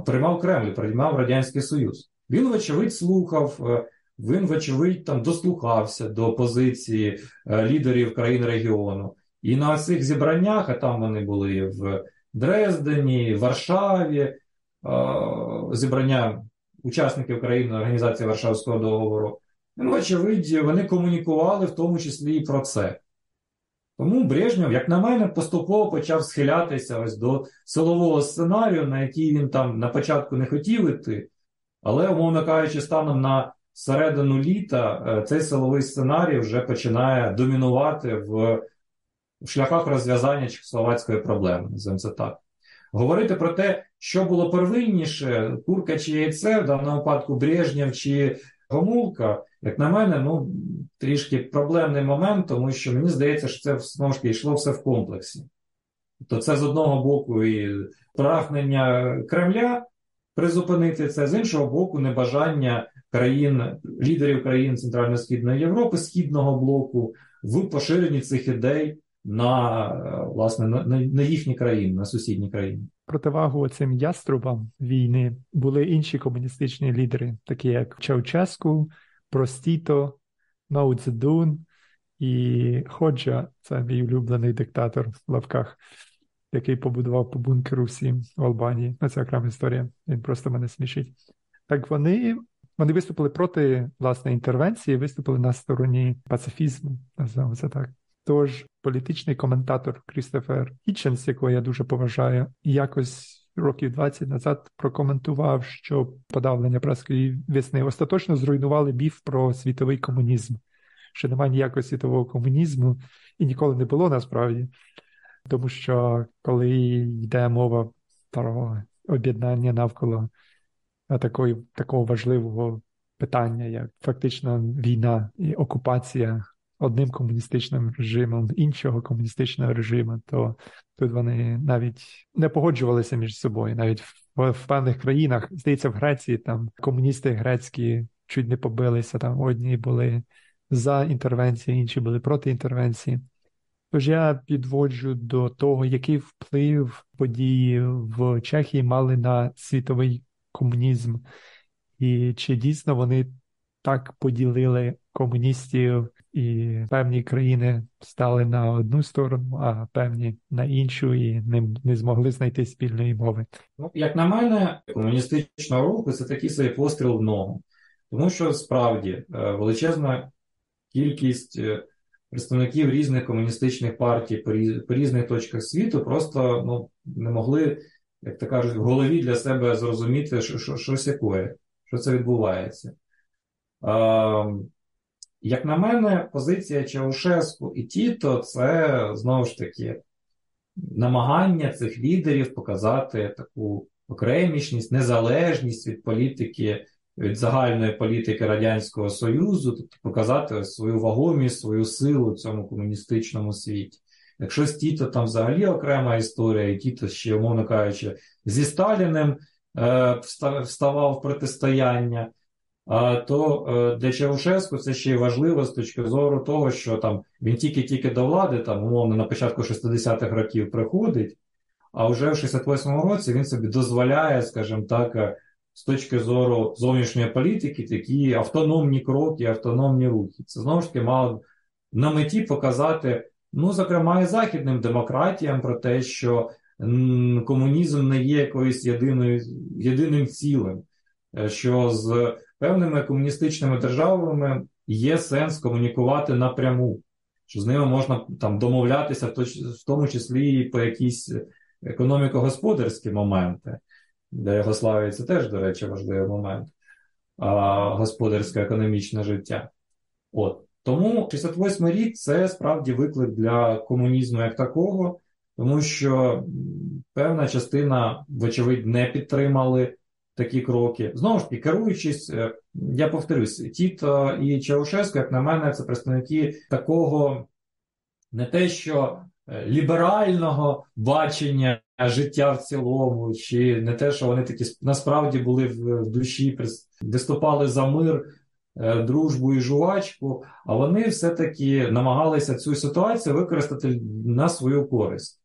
приймав Кремль, приймав Радянський Союз. Він, вочевидь, слухав, е, він, вочевидь, там дослухався до позиції е, лідерів країн регіону. І на цих зібраннях, а там вони були в Дрездені, Варшаві, зібрання учасників країни Організації Варшавського договору. Ну, вочевидь, вони комунікували в тому числі і про це. Тому Брежнєв, як на мене, поступово почав схилятися ось до силового сценарію, на який він там на початку не хотів іти. Але, умовно кажучи, станом на середину літа е, цей силовий сценарій вже починає домінувати в шляхах розв'язання чехословацької проблеми. називаємо це так. Говорити про те, що було первинніше, курка чи яйце, в даному випадку Брежнєв чи Гомулка, як на мене, ну трішки проблемний момент, тому що мені здається, що це знову ж таки йшло все в комплексі. Тобто, це з одного боку і прагнення Кремля призупинити це, з іншого боку, небажання країн, лідерів країн Центрально-Східної Європи, Східного блоку в поширенні цих ідей на власне на, на їхні країни, на сусідні країни. Противагу цим яструбам війни були інші комуністичні лідери, такі як Чауческу, Простіто, Мао Цзедун і Ходжа, це мій улюблений диктатор в лавках, який побудував по бункеру всі в Албанії. Ну, це окрема історія. Він просто мене смішить. Так вони вони виступили проти власне інтервенції, виступили на стороні пацифізму, називаємо це так. Тож політичний коментатор Крістофер Хітченс, якого я дуже поважаю, якось років 20 назад прокоментував, що подавлення праської весни остаточно зруйнували біф про світовий комунізм, що немає ніякого світового комунізму і ніколи не було насправді. Тому що коли йде мова про об'єднання навколо такої, такого важливого питання, як фактично війна і окупація одним комуністичним режимом іншого комуністичного режиму, то тут вони навіть не погоджувалися між собою. Навіть в, в певних країнах, здається, в Греції там комуністи грецькі чуть не побилися. Там одні були за інтервенцію, інші були проти інтервенції. Тож я підводжу до того, який вплив події в Чехії мали на світовий комунізм, і чи дійсно вони так поділили комуністів і певні країни стали на одну сторону, а певні на іншу, і не, не змогли знайти спільної мови. Ну, як на мене, комуністичного руху це такий собі постріл в ногу, тому що справді е, величезна кількість е, представників різних комуністичних партій по, різних точках світу просто ну, не могли, як то кажуть, в голові для себе зрозуміти, що, що щось якое, що це відбувається. Як на мене, позиція Чаушеску і Тіто це знову ж таки намагання цих лідерів показати таку окремішність, незалежність від політики, від загальної політики Радянського Союзу, тобто показати свою вагомість, свою силу в цьому комуністичному світі. Якщо з Тіто там взагалі окрема історія, і Тіто ще, умовно кажучи, зі Сталіним е, вставав в протистояння, то е, для Чаушеску це ще й важливо з точки зору того, що там він тільки-тільки до влади, там, умовно, на початку 60-х років приходить, а вже в 68-му році він собі дозволяє, скажімо так, е, з точки зору зовнішньої політики такі автономні кроки, автономні рухи. Це знову ж таки мало на меті показати, ну, зокрема, і західним демократіям про те, що комунізм не є якоюсь єдиною, єдиним цілим, е, що з певними комуністичними державами є сенс комунікувати напряму, що з ними можна там домовлятися, в тому числі і по якісь економіко-господарські моменти. Для Єгославії це теж, до речі, важливий момент господарське економічне життя. От. Тому 68 рік це справді виклик для комунізму як такого, тому що певна частина, вочевидь, не підтримали такі кроки. Знову ж таки, керуючись, е, я повторюсь, Тіто і Чаушеско, як на мене, це представники такого не те, що е, ліберального бачення життя в цілому, чи не те, що вони такі насправді були в душі, виступали за мир. Е, дружбу і жувачку, а вони все-таки намагалися цю ситуацію використати на свою користь.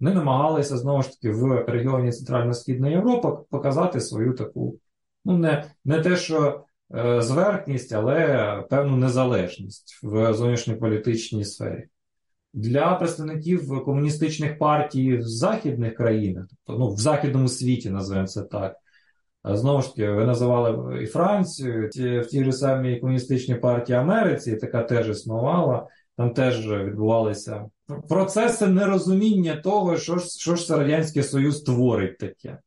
Вони намагалися знову ж таки в регіоні Центрально-Східної Європи показати свою таку, ну, не не те, що е, зверхність, але певну незалежність в зовнішньополітичній сфері. Для представників комуністичних партій в західних країнах, тобто ну, в західному світі, називаємо це так. Знову ж таки, ви називали і Францію, в тій ж самій комуністичній партії Америці, така теж існувала, там теж відбувалися процеси нерозуміння того, що ж що ж це Радянський Союз творить таке.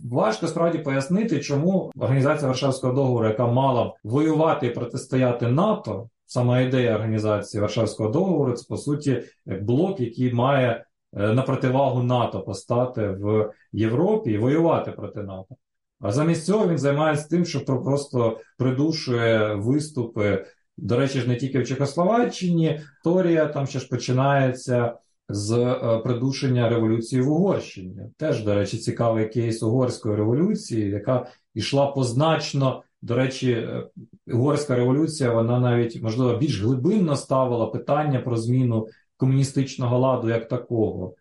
Важко справді пояснити, чому Організація Варшавського договору, яка мала воювати і протистояти НАТО, сама ідея організації Варшавського договору, це по суті блок, який має е, на противагу НАТО постати в Європі і воювати проти НАТО. А замість цього він займається тим, що просто придушує виступи до речі, ж не тільки в Чехословаччині, історія там ще ж починається з е, придушення революції в Угорщині. Теж, до речі, цікавий кейс угорської революції, яка йшла позначно. До речі, е, угорська революція, вона навіть можливо більш глибинно ставила питання про зміну комуністичного ладу як такого.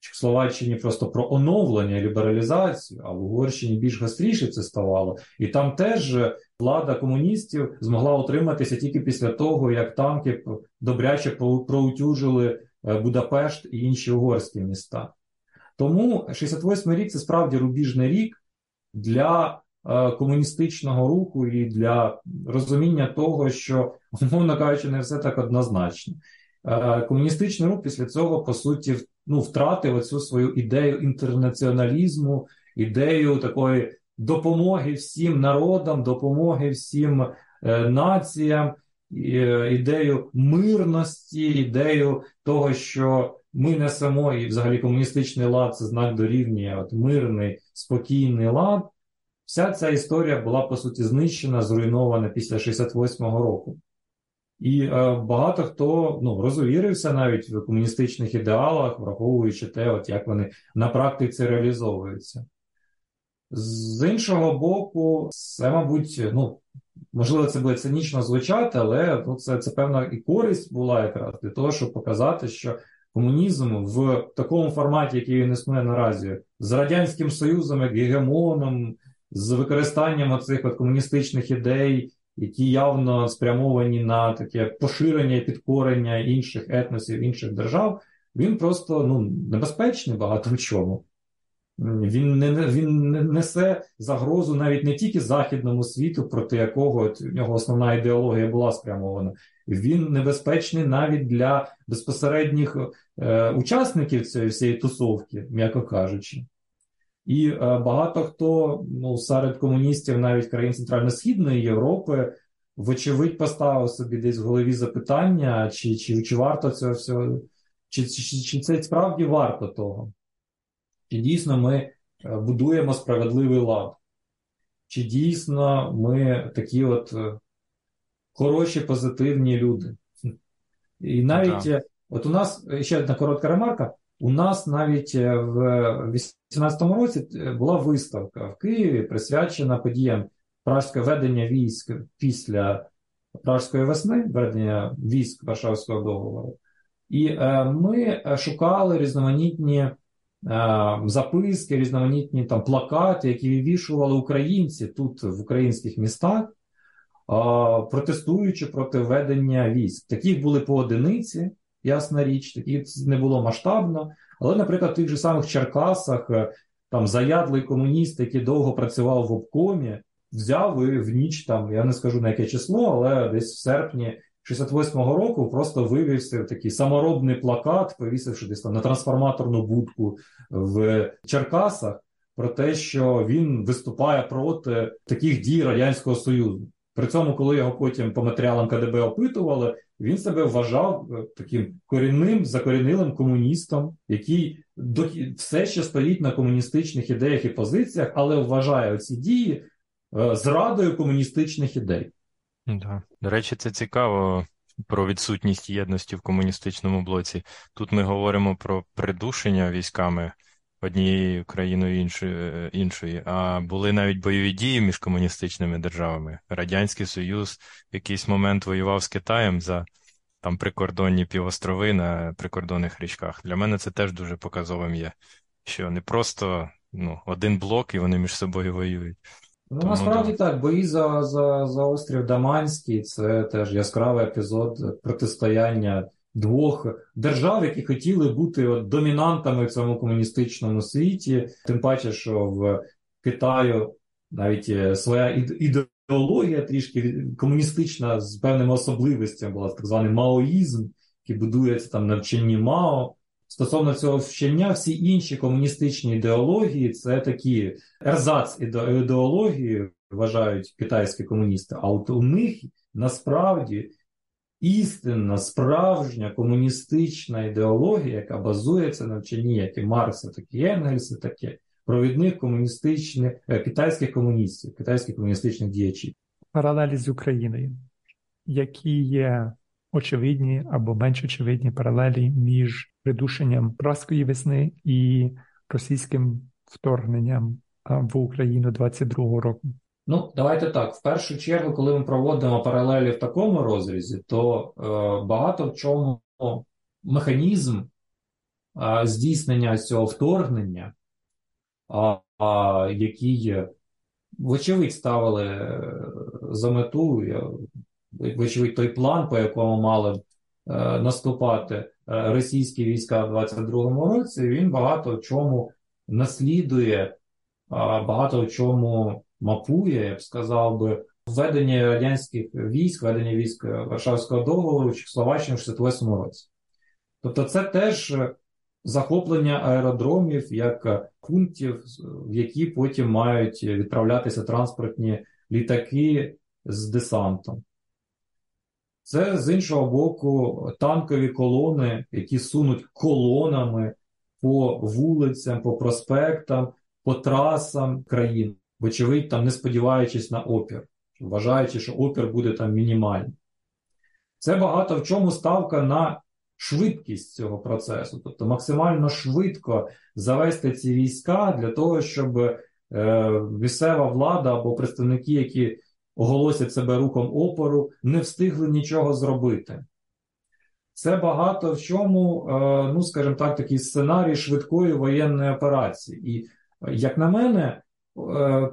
В Словаччині просто про оновлення, лібералізацію, а в Угорщині більш гостріше це ставало. І там теж влада комуністів змогла утриматися тільки після того, як танки добряче проутюжили е, Будапешт і інші угорські міста. Тому 68-й рік це справді рубіжний рік для е, комуністичного руху і для розуміння того, що, <laughs> умовно кажучи, не все так однозначно. Е, комуністичний рух після цього, по суті, ну, втратив оцю свою ідею інтернаціоналізму, ідею такої допомоги всім народам, допомоги всім е, націям, е, ідею мирності, ідею того, що ми несемо, і взагалі комуністичний лад це знак дорівнює от мирний, спокійний лад. Вся ця історія була по суті знищена, зруйнована після 68-го року. І е, багато хто ну, розувірився навіть в комуністичних ідеалах, враховуючи те, от як вони на практиці реалізовуються. З іншого боку, це, мабуть, ну, можливо, це буде цинічно звучати, але ну, це це певна і користь була якраз для того, щоб показати, що комунізм в такому форматі, який він існує наразі, з Радянським Союзом, як гегемоном, з використанням оцих от комуністичних ідей які явно спрямовані на таке поширення і підкорення інших етносів, інших держав, він просто ну, небезпечний багато в чому. Він не він несе загрозу навіть не тільки західному світу, проти якого от, в нього основна ідеологія була спрямована. Він небезпечний навіть для безпосередніх е, учасників цієї всієї тусовки, м'яко кажучи. І е, багато хто ну, серед комуністів, навіть країн Центрально-Східної Європи, вочевидь, поставив собі десь в голові запитання, чи чи, чи варто цього всього, чи, чи, чи це справді варто того? Чи дійсно ми е, будуємо справедливий лад? Чи дійсно ми такі от е, хороші, позитивні люди? І навіть, Так. от у нас ще одна коротка ремарка. У нас навіть в 18-му році була виставка в Києві, присвячена подіям пражського ведення військ після Пражської весни, ведення військ Варшавського договору. І е, ми шукали різноманітні е, записки, різноманітні там плакати, які вивішували українці тут в українських містах, е, протестуючи проти ведення військ. Таких були по одиниці, ясна річ, таких не було масштабно. Але, наприклад, в тих же самих Черкасах там заядлий комуніст, який довго працював в обкомі, взяв і в ніч там, я не скажу на яке число, але десь в серпні 68-го року просто вивівся такий саморобний плакат, повісивши десь там на трансформаторну будку в Черкасах, про те, що він виступає проти таких дій Радянського Союзу. При цьому, коли його потім по матеріалам КДБ опитували, він себе вважав е, таким корінним закорінилим комуністом, який все ще стоїть на комуністичних ідеях і позиціях, але вважає ці дії Е, зрадою комуністичних ідей. Да. До речі, це цікаво про відсутність єдності в комуністичному блоці. Тут ми говоримо про придушення військами однією країною іншої, е, іншої, а були навіть бойові дії між комуністичними державами. Радянський Союз в якийсь момент воював з Китаєм за там прикордонні півострови на прикордонних річках. Для мене це теж дуже показовим є, що не просто ну, один блок і вони між собою воюють. Ну, Тому, насправді да. так, бої за за, за острів Даманський це теж яскравий епізод протистояння двох держав, які хотіли бути от, домінантами в цьому комуністичному світі. Тим паче, що в Китаю навіть е, своя ідеологія трішки комуністична з певними особливостями була так званий маоїзм, який будується там на вченні Мао. Стосовно цього вчення, всі інші комуністичні ідеології це такі ерзац ідеології, вважають китайські комуністи. А от у них насправді істинна, справжня комуністична ідеологія, яка базується на вченні, як і Маркса, так і Енгельса, таке провідних комуністичних е, китайських комуністів, китайських комуністичних діячів. Паралелі з Україною, які є очевидні або менш очевидні паралелі між придушенням праської весни і російським вторгненням в Україну 22-го року? Ну, давайте так. В першу чергу, коли ми проводимо паралелі в такому розрізі, то е, багато в чому механізм е, здійснення цього вторгнення, а, а, який, вочевидь, ставили е, за мету, вочевидь, той план, по якому мали е, наступати Е, російські війська в 22-му році, він багато в чому наслідує, багато в чому мапує, я б сказав би, введення радянських військ, введення військ Варшавського договору в в 68-му році. Тобто, це теж захоплення аеродромів як пунктів, в які потім мають відправлятися транспортні літаки з десантом. Це з іншого боку танкові колони, які сунуть колонами по вулицям, по проспектам, по трасам країн, вочевидь, там не сподіваючись на опір, вважаючи, що опір буде там мінімальний. Це багато в чому ставка на швидкість цього процесу, тобто максимально швидко завести ці війська для того, щоб е, місцева влада або представники, які оголосять себе рухом опору, не встигли нічого зробити. Це багато в чому, е, ну, скажімо так, такий сценарій швидкої воєнної операції. І, як на мене,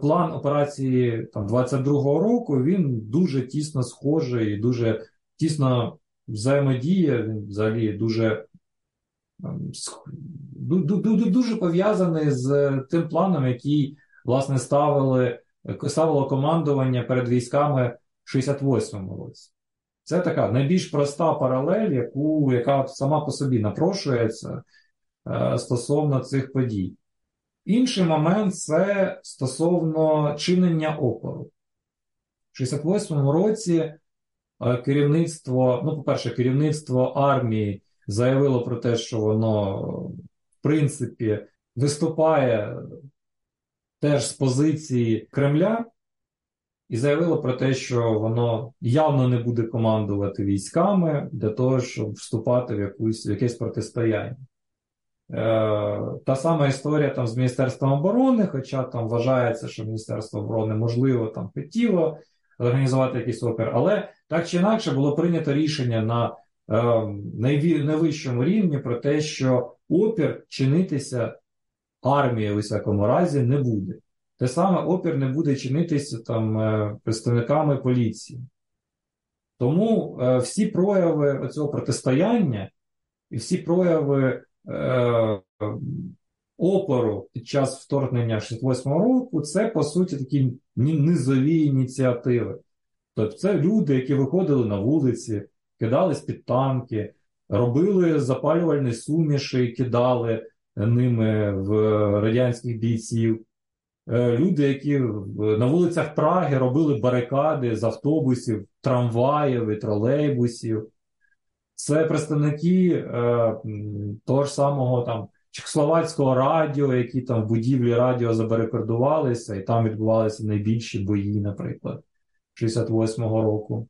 план операції там, 22-го року він дуже тісно схожий, дуже тісно взаємодіє, він взагалі дуже ем, дуже пов'язаний з тим планом, який, власне, ставили ставило командування перед військами в 68-му році. Це така найбільш проста паралель, яку, яка сама по собі напрошується е, стосовно цих подій. Інший момент це стосовно чинення опору. В 68-му році е, керівництво, ну, по-перше, керівництво армії заявило про те, що воно, в принципі, виступає теж з позиції Кремля, і заявило про те, що воно явно не буде командувати військами для того, щоб вступати в якусь, в якесь протистояння. Е, Та сама історія там з Міністерством оборони, хоча там вважається, що Міністерство оборони можливо там хотіло організувати якийсь опір, але так чи інакше було прийнято рішення на е, найвищому рівні про те, що опір чинитися армії у всякому разі не буде. Те саме опір не буде чинитися там е, представниками поліції. Тому е, всі прояви цього протистояння і всі прояви опору під час вторгнення 68-го року це, по суті, такі низові ініціативи. Тобто це люди, які виходили на вулиці, кидались під танки, робили запалювальні суміші, кидали ними в радянських бійців. Е, люди, які на вулицях Праги робили барикади з автобусів, трамваїв і тролейбусів. Це представники е, того ж самого там Чехословацького радіо, які там в будівлі радіо забарикадувалися, і там відбувалися найбільші бої, наприклад, 68-го року.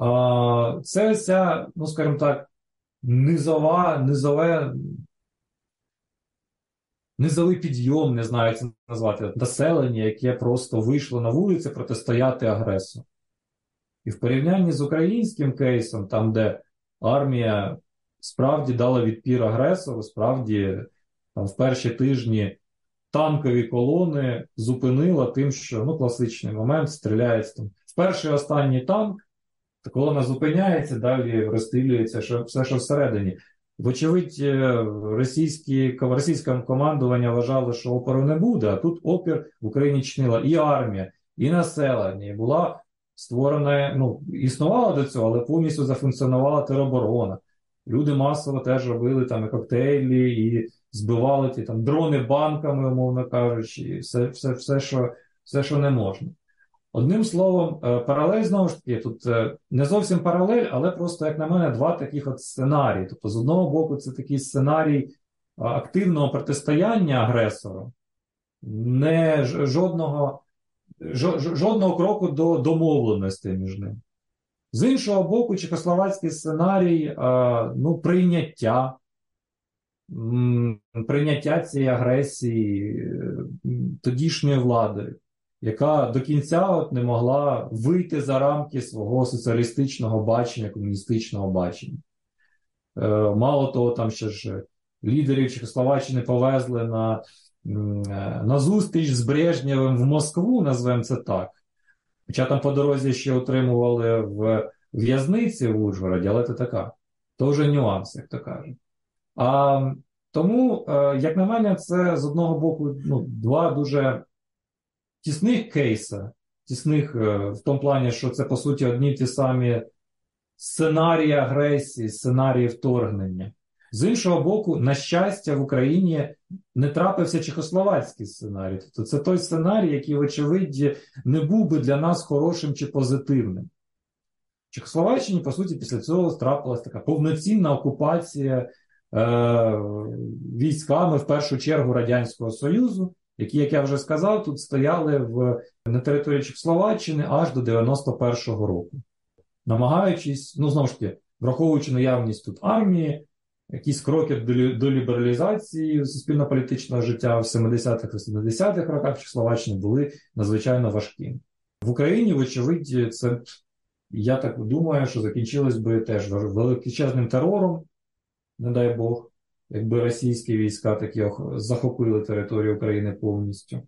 Е, це ця, ну скажімо так, низова, низове низовий підйом, не знаю, як це назвати, населення, яке просто вийшло на вулиці протистояти агресору. І в порівнянні з українським кейсом, там, де армія справді дала відпір агресору, справді там, в перші тижні танкові колони зупинила тим, що ну, класичний момент стріляється там. В перший останній танк, колона зупиняється, далі розстрілюється що, все, що всередині. Вочевидь, е, російські, російське командування вважало, що опору не буде, а тут опір в Україні чинила і армія, і населення, і була створена, ну, існувала до цього, але повністю зафункціонувала тероборона. Люди масово теж робили там і коктейлі, і збивали ті там дрони банками, умовно кажучи, і все, все, все, що, все, що не можна. Одним словом, е, паралель знову ж таки, тут е, не зовсім паралель, але просто, як на мене, два таких от сценарії. Тобто, з одного боку, це такий сценарій е, активного протистояння агресору, не жодного жодного кроку до домовленості між ними. З іншого боку, чехословацький сценарій ну, прийняття. Прийняття цієї агресії тодішньою владою яка до кінця от не могла вийти за рамки свого соціалістичного бачення, комуністичного бачення. Е, мало того, там ще ж лідерів Чехословаччини повезли на е, на зустріч з Брежнєвим в Москву, назвемо це так. Хоча там по дорозі ще отримували в в'язниці в Ужгороді, але це така. То вже нюанс, як то кажуть. А тому, е, як на мене, це з одного боку ну, два дуже тісних кейса, тісних е, в тому плані, що це по суті одні ті самі сценарії агресії, сценарії вторгнення. З іншого боку, на щастя, в Україні не трапився чехословацький сценарій. Тобто це той сценарій, який, вочевидь, не був би для нас хорошим чи позитивним. В Чехословаччині, по суті, після цього трапилася така повноцінна окупація е, військами в першу чергу Радянського Союзу, які, як я вже сказав, тут стояли в, на території Чехословаччини аж до 91-го року, намагаючись, ну знову ж таки, враховуючи наявність тут армії, якісь кроки до, лібералізації суспільно-політичного життя в 70-х 80-х роках Чехословаччини були надзвичайно важкими. В Україні, вочевидь, це я так думаю, що закінчилось би теж величезним терором, не дай Бог якби російські війська такі захопили територію України повністю.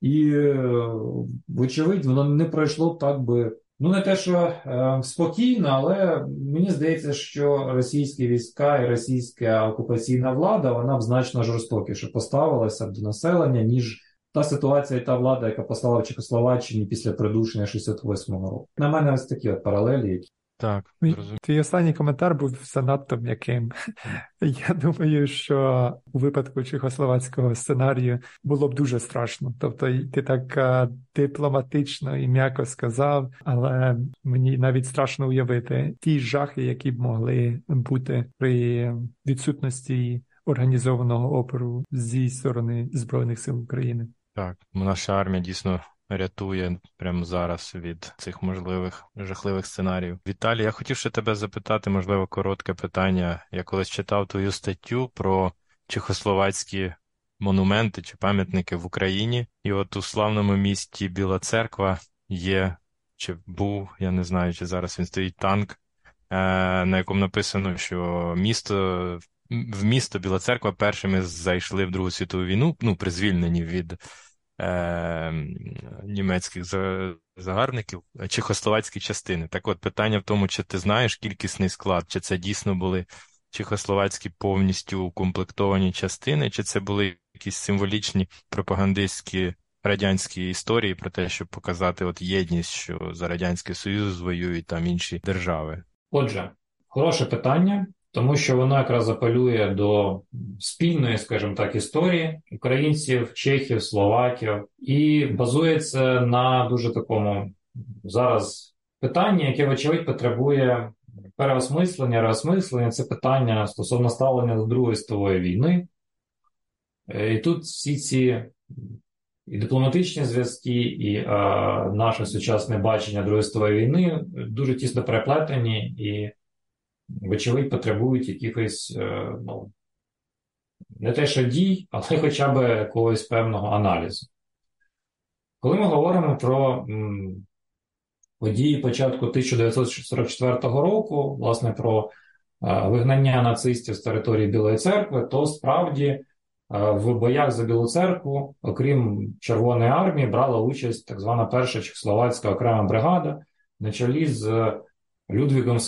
І, е, вочевидь, воно не пройшло так би. Ну, не те, що е, спокійно, але мені здається, що російські війська і російська окупаційна влада вона б значно жорстокіше поставилася до населення, ніж та ситуація і та влада, яка постала в Чехословаччині після придушення 68-го року. На мене ось такі от паралелі. Так, Мій- зрозумів. Твій останній коментар був занадто м'яким. <laughs> Я думаю, що у випадку чехословацького сценарію було б дуже страшно. Тобто, ти так е, дипломатично і м'яко сказав, але мені навіть страшно уявити ті жахи, які б могли бути при відсутності організованого опору зі сторони Збройних сил України. Так, наша армія дійсно рятує прямо зараз від цих можливих жахливих сценаріїв. Віталій, я хотів ще тебе запитати, можливо, коротке питання. Я колись читав твою статтю про чехословацькі монументи чи пам'ятники в Україні, і от у славному місті Біла Церква є чи був, я не знаю, чи зараз він стоїть танк, е, на якому написано, що місто. В місто Біла Церква першими зайшли в Другу світову війну, ну, при звільненні від е, німецьких за- загарбників чехословацькі частини. Так от питання в тому, чи ти знаєш кількісний склад, чи це дійсно були чехословацькі повністю укомплектовані частини, чи це були якісь символічні пропагандистські радянські історії про те, щоб показати от єдність, що за Радянський Союз воюють там інші держави. Отже, хороше питання, тому що воно якраз апелює до спільної, скажімо так, історії українців, чехів, словаків, і базується на дуже такому зараз питанні, яке, вочевидь, потребує переосмислення, реосмислення. Це питання стосовно ставлення до Другої світової війни. Е, І тут всі ці і дипломатичні зв'язки, і е, наше сучасне бачення Другої світової війни дуже тісно переплетені і, вочевидь, потребують якихось, е, ну, не те, що дій, але хоча б якогось певного аналізу. Коли ми говоримо про події початку 1944 року, власне, про е, вигнання нацистів з території Білої церкви, то справді е, в боях за Білу церкву, окрім Червоної армії, брала участь так звана перша Чехословацька окрема бригада на чолі з Людвігом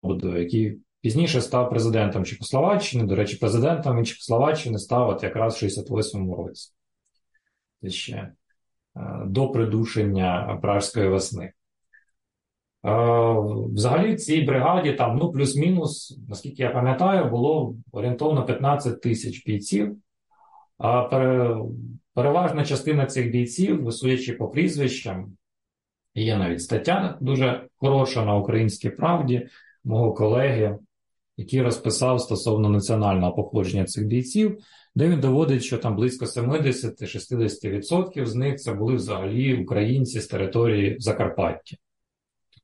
Свободою, який пізніше став президентом Чехословаччини. До речі, президентом Чехословаччини став от якраз в 68-му році. Це ще е, до придушення Пражської весни. Е, Взагалі, в цій бригаді там, ну, плюс-мінус, наскільки я пам'ятаю, було орієнтовно 15 тисяч бійців. А переважна частина цих бійців, судячи по прізвищам, є навіть стаття дуже хороша на українській правді мого колеги, який розписав стосовно національного походження цих бійців, де він доводить, що там близько 70-60% з них це були взагалі українці з території Закарпаття.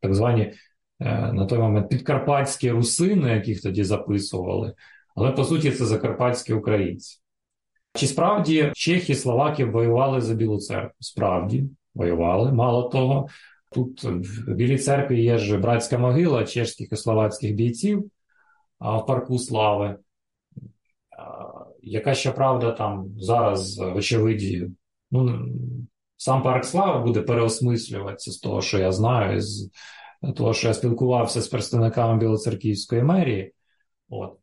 Так звані е, на той момент підкарпатські русини, яких тоді записували, але по суті це закарпатські українці. Чи справді чехи і словаки воювали за Білу церкву? Справді воювали. Мало того, тут в Білій церкві є ж братська могила чешських і словацьких бійців а, в парку Слави, а, яка щоправда там зараз, очевидні, ну, сам парк Слави буде переосмислюватися з того, що я знаю, з того, що я спілкувався з представниками Білоцерківської мерії. От.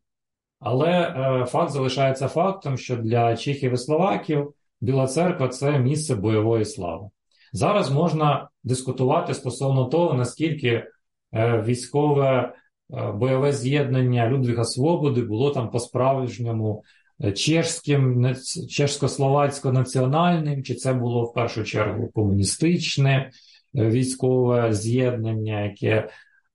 Але е, факт залишається фактом, що для чехів і словаків Біла церква це місце бойової слави. Зараз можна дискутувати стосовно того, наскільки е, військове е, бойове з'єднання Людвіга Свободи було там по-справжньому е, чешським, чешсько-словацько-національним, чи це було в першу чергу комуністичне військове з'єднання, яке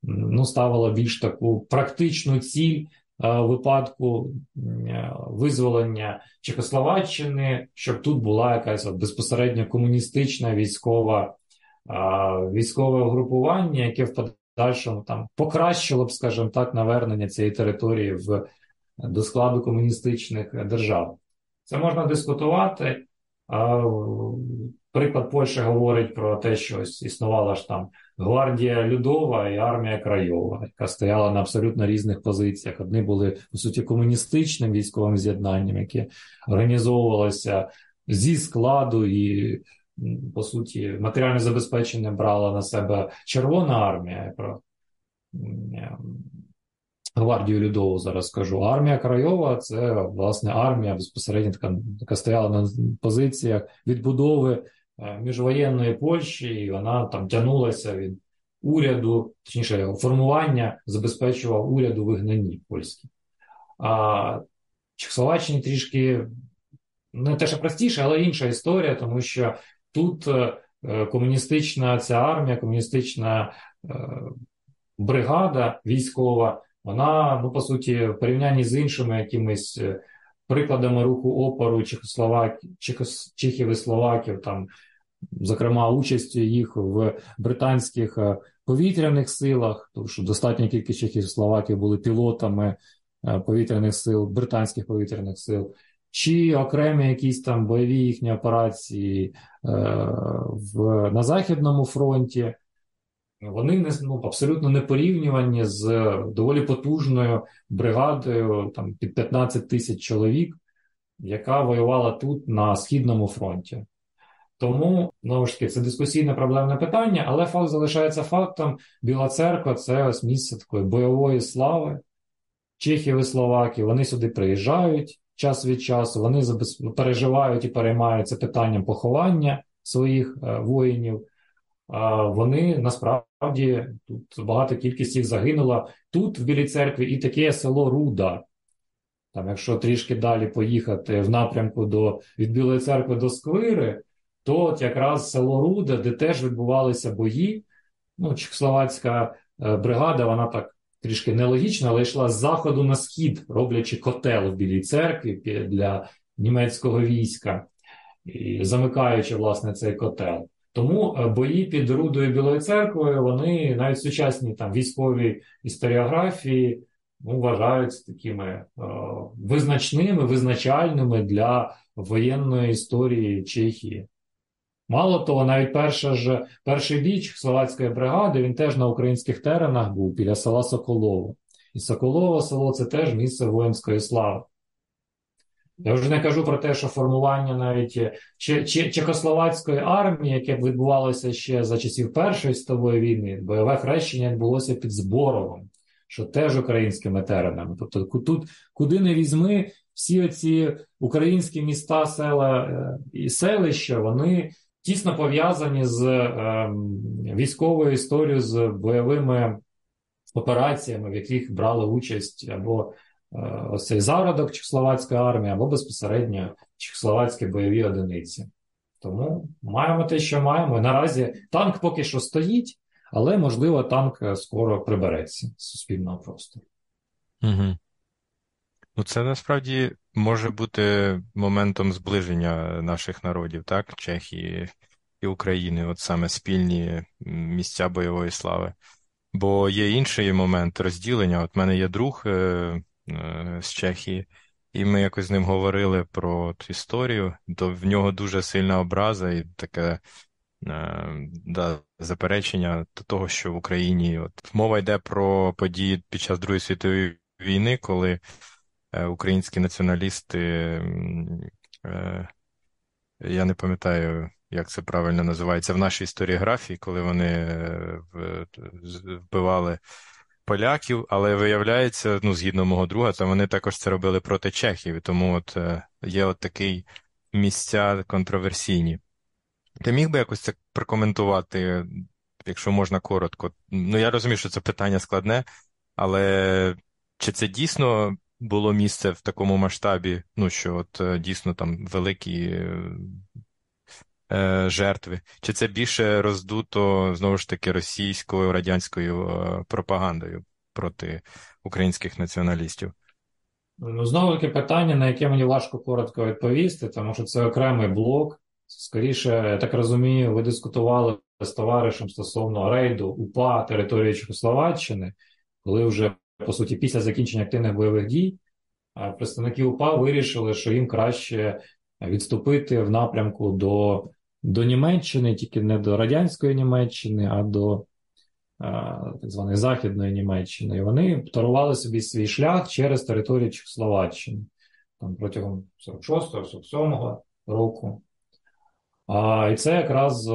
ну, ставило більш таку практичну ціль випадку е, визволення Чехословаччини, щоб тут була якась безпосередньо комуністична військова е, військове угрупування, яке в подальшому там покращило б, скажімо так, навернення цієї території в до складу комуністичних держав. Це можна дискутувати. Приклад Польщі говорить про те, що ось існувала ж там гвардія Людова і армія Крайова, яка стояла на абсолютно різних позиціях. Одні були по суті комуністичним військовим з'єднанням, яке організовувалося зі складу і по суті матеріальне забезпечення брала на себе Червона армія. Про гвардію Людову зараз скажу. Армія Крайова це власне армія безпосередньо така, яка стояла на позиціях відбудови міжвоєнної Польщі, і вона там тягнулася від уряду, точніше, формування забезпечував уряд у вигнанні польській. А Чехословаччині трішки не те, що простіше, але інша історія, тому що тут е, комуністична ця армія, комуністична е, бригада військова, вона, ну, по суті, в порівнянні з іншими якимись е, прикладами руху опору Чехословак... Чехос... Чехів і Словаків, там, зокрема, участю їх в британських повітряних силах, тому що достатня кількість чехів і словаків були пілотами повітряних сил, британських повітряних сил чи окремі якісь там бойові їхні операції е, в, на Західному фронті, вони не, ну, абсолютно не порівнювані з доволі потужною бригадою там, під 15 тисяч чоловік, яка воювала тут на Східному фронті. Тому, знову ж таки, це дискусійне проблемне питання, але факт залишається фактом. Біла церква це ось місце такої бойової слави. Чехів і Словаків, вони сюди приїжджають, час від часу. Вони переживають і переймаються питанням поховання своїх е, воїнів. Вони насправді тут багата кількість їх загинула. Тут в Білій церкві і таке село Руда. Там, Якщо трішки далі поїхати в напрямку до, від Білої церкви до Сквири, то от якраз село Руда, де теж відбувалися бої. Ну, Чехословацька е, бригада, вона так трішки нелогічно, але йшла з заходу на схід, роблячи котел в Білій церкві для німецького війська, і замикаючи власне цей котел. Тому е, бої під Рудою Білою церквою, вони навіть сучасні там військові історіографії ну, вважаються такими е, визначними, визначальними для воєнної історії Чехії. Мало того, навіть перша ж, перший бій словацької бригади він теж на українських теренах був біля села Соколово. І Соколово село це теж місце воїнської слави. Я вже не кажу про те, що формування навіть Чехословацької армії, яке відбувалося ще за часів Першої світової війни, бойове хрещення відбулося під Зборовом, що теж українськими теренами. Тобто, тут, куди не візьми, всі оці українські міста, села е, і селища, вони тісно пов'язані з е, військовою історією, з бойовими операціями, в яких брали участь або е, ось цей зародок Чехословацької армії, або безпосередньо чехословацькі бойові одиниці. Тому маємо те, що маємо. Наразі танк поки що стоїть, але можливо танк скоро прибереться з суспільного простору. Угу. Ну, це насправді може бути моментом зближення наших народів, так, Чехії і України, от саме спільні місця бойової слави. Бо є інший момент розділення. От в мене є друг е, е, з Чехії, і ми якось з ним говорили про от історію, то в нього дуже сильна образа і таке е, да, заперечення до того, що в Україні от мова йде про події під час Другої світової війни, коли українські націоналісти, е, я не пам'ятаю, як це правильно називається в нашій історіографії, коли вони е, вбивали поляків, але виявляється, ну, згідно мого друга, то вони також це робили проти чехів, тому от є от такий місця контроверсійні. Ти міг би якось це прокоментувати, якщо можна коротко? Ну, я розумію, що це питання складне, але чи це дійсно було місце в такому масштабі, ну що от е, дійсно там великі е, жертви, чи це більше роздуто знову ж таки російською радянською е, пропагандою проти українських націоналістів? Ну, знову таки питання, на яке мені важко коротко відповісти, тому що це окремий блок. Скоріше, я так розумію, ви дискутували з товаришем стосовно рейду УПА території Чехословаччини, коли вже по суті, після закінчення активних бойових дій, представники УПА вирішили, що їм краще відступити в напрямку до до Німеччини, тільки не до радянської Німеччини, а до так званої Західної Німеччини. І вони торували собі свій шлях через територію Чехословаччини там протягом 46-47 року. А, І це якраз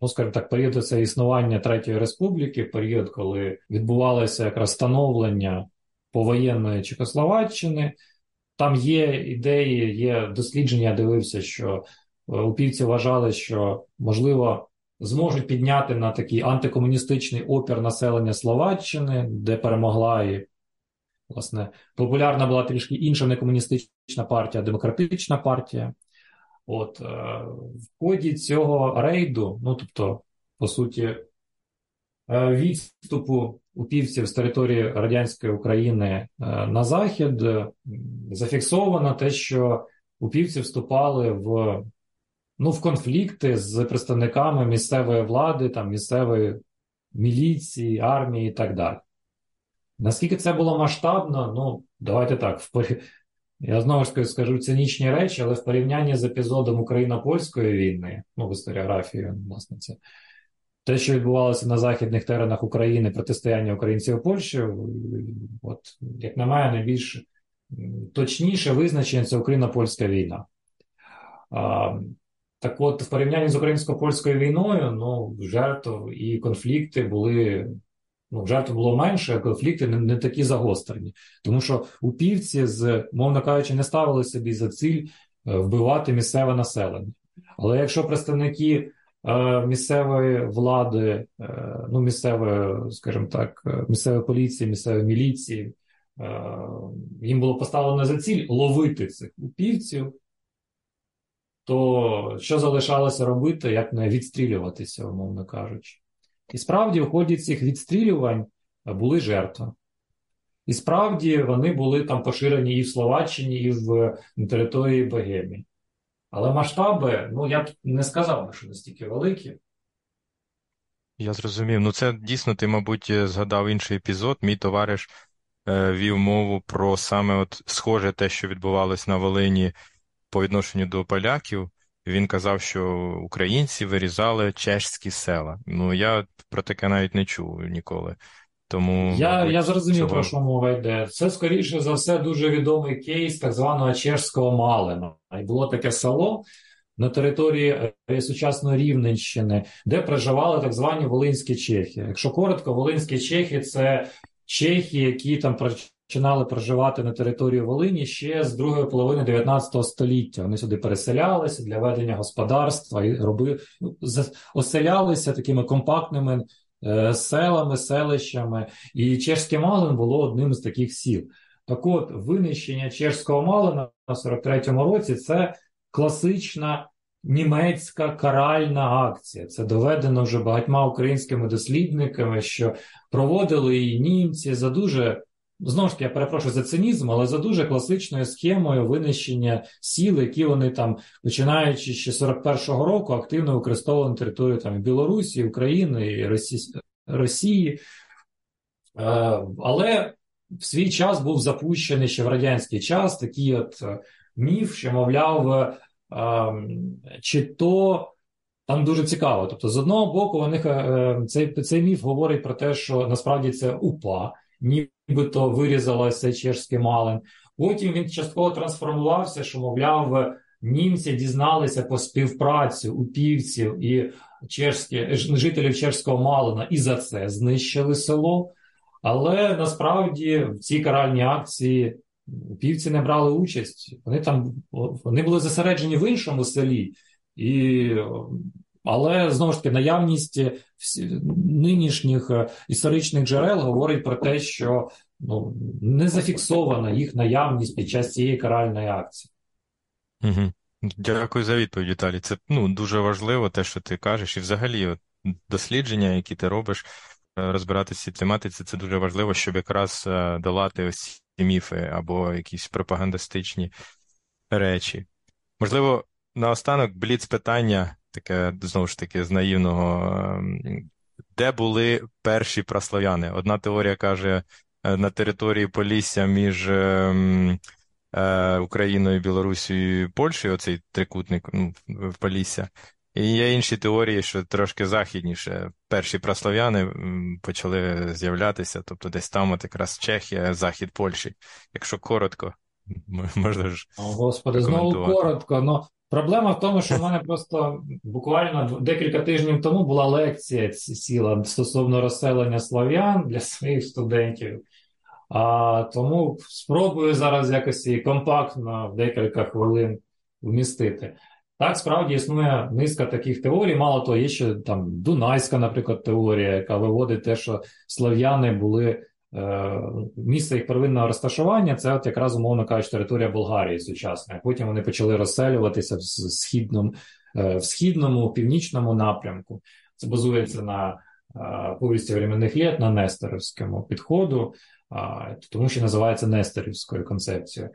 ну, скажімо так, період це існування Третьої Республіки, період, коли відбувалося якраз становлення повоєнної Чехословаччини. Там є ідеї, є дослідження. Я дивився, що е, упівці вважали, що можливо зможуть підняти на такий антикомуністичний опір населення Словаччини, де перемогла і, власне, популярна була трішки інша не комуністична партія, демократична партія. От, е, В ході цього рейду, ну тобто, по суті, е, відступу упівців з території радянської України е, на захід, зафіксовано те, що упівці вступали в ну, в конфлікти з представниками місцевої влади, там, місцевої міліції, армії і так далі. Наскільки це було масштабно, ну, давайте так, в я знову ж таки скажу цинічні речі, але в порівнянні з епізодом Україно-Польської війни, ну, в історіографії, власне, це те, що відбувалося на західних теренах України, протистояння українців і Польщі, от, як на мене, найбільш точніше визначення це Україно-Польська війна. А, Так от, в порівнянні з українсько-польською війною, ну, жертв і конфлікти були ну, жертв було менше, а конфлікти не, не такі загострені. Тому що упівці, з, мовно кажучи, не ставили собі за ціль е, вбивати місцеве населення. Але якщо представники е, місцевої влади, е, ну, місцевої, скажімо так, е, місцевої поліції, місцевої міліції, е, їм було поставлено за ціль ловити цих упівців, то що залишалося робити, як не відстрілюватися, умовно кажучи. І справді, в ході цих відстрілювань були жертви. І справді вони були там поширені і в Словаччині, і в на території Богемії. Але масштаби, ну я б не сказав, що настільки великі. Я зрозумів. Ну, це дійсно, ти, мабуть, згадав інший епізод. Мій товариш е, вів мову про саме от схоже те, що відбувалось на Волині по відношенню до поляків. Він казав, що українці вирізали чешські села. Ну я про таке навіть не чув ніколи. Тому я мабуть, я зрозумів, цього... про що мова йде. Це скоріше за все дуже відомий кейс так званого чешського Малина. І було таке село на території е, сучасної Рівненщини, де проживали так звані волинські чехи. Якщо коротко, волинські чехи це чехи, які там починали проживати на території Волині ще з другої половини 19 століття. Вони сюди переселялися для ведення господарства і робили ну, оселялися такими компактними е, селами, селищами. І чешське Малин було одним з таких сіл. Так от, винищення чешського Малина на 43-му році це класична. Німецька каральна акція. Це доведено вже багатьма українськими дослідниками, що проводили її німці за дуже Знову ж таки, я перепрошую за цинізм, але за дуже класичною схемою винищення сіл, які вони там, починаючи ще 41-го року, активно використовували на територію там Білорусі, України і Росії. Росії. Е, але в свій час був запущений ще в радянський час такий от е, міф, що, мовляв, е, чи то. Там дуже цікаво. Тобто, з одного боку, у них цей цей міф говорить про те, що насправді це упа, нібито вирізалося чешський малин. Потім він частково трансформувався, що, мовляв, німці дізналися по співпрацю упівців і чешські, жителів чешського малина і за це знищили село. Але насправді в цій каральній акції упівці не брали участь. Вони там вони були зосереджені в іншому селі. І але знову ж таки наявність нинішніх е, історичних джерел говорить про те, що ну, не зафіксована їх наявність під час цієї каральної акції. Угу. Дякую за відповідь, Віталій. Це ну, дуже важливо, те, що ти кажеш, і взагалі от, дослідження, які ти робиш, е, розбиратися цій тематиці, це дуже важливо, щоб якраз е, долати ось ці міфи або якісь пропагандистичні речі. Можливо, наостанок бліц питання таке знову ж таки з наївного. Ем, де були перші праслав'яни? Одна теорія каже е, на території Полісся між ем, е, Україною, Білорусією і Польщею, оцей трикутник ну, Полісся. І є інші теорії, що трошки західніше перші праслав'яни почали з'являтися, тобто десь там от якраз Чехія, захід Польщі. Якщо коротко, можна ж. О, Господи, знову коротко. Ну, Проблема в тому, що в мене просто буквально декілька тижнів тому була лекція сіла стосовно розселення слов'ян для своїх студентів. А Тому спробую зараз якось і компактно в декілька хвилин вмістити. Так, справді існує низка таких теорій. Мало того, є ще там Дунайська, наприклад, теорія, яка виводить те, що слав'яни були місце їх первинного розташування, це от якраз, умовно кажучи, територія Болгарії сучасна. Потім вони почали розселюватися в східному, е, в східному, північному напрямку. Це базується на е, повісті временних літ, на Нестеровському підходу, тому що називається Нестерівською концепцією.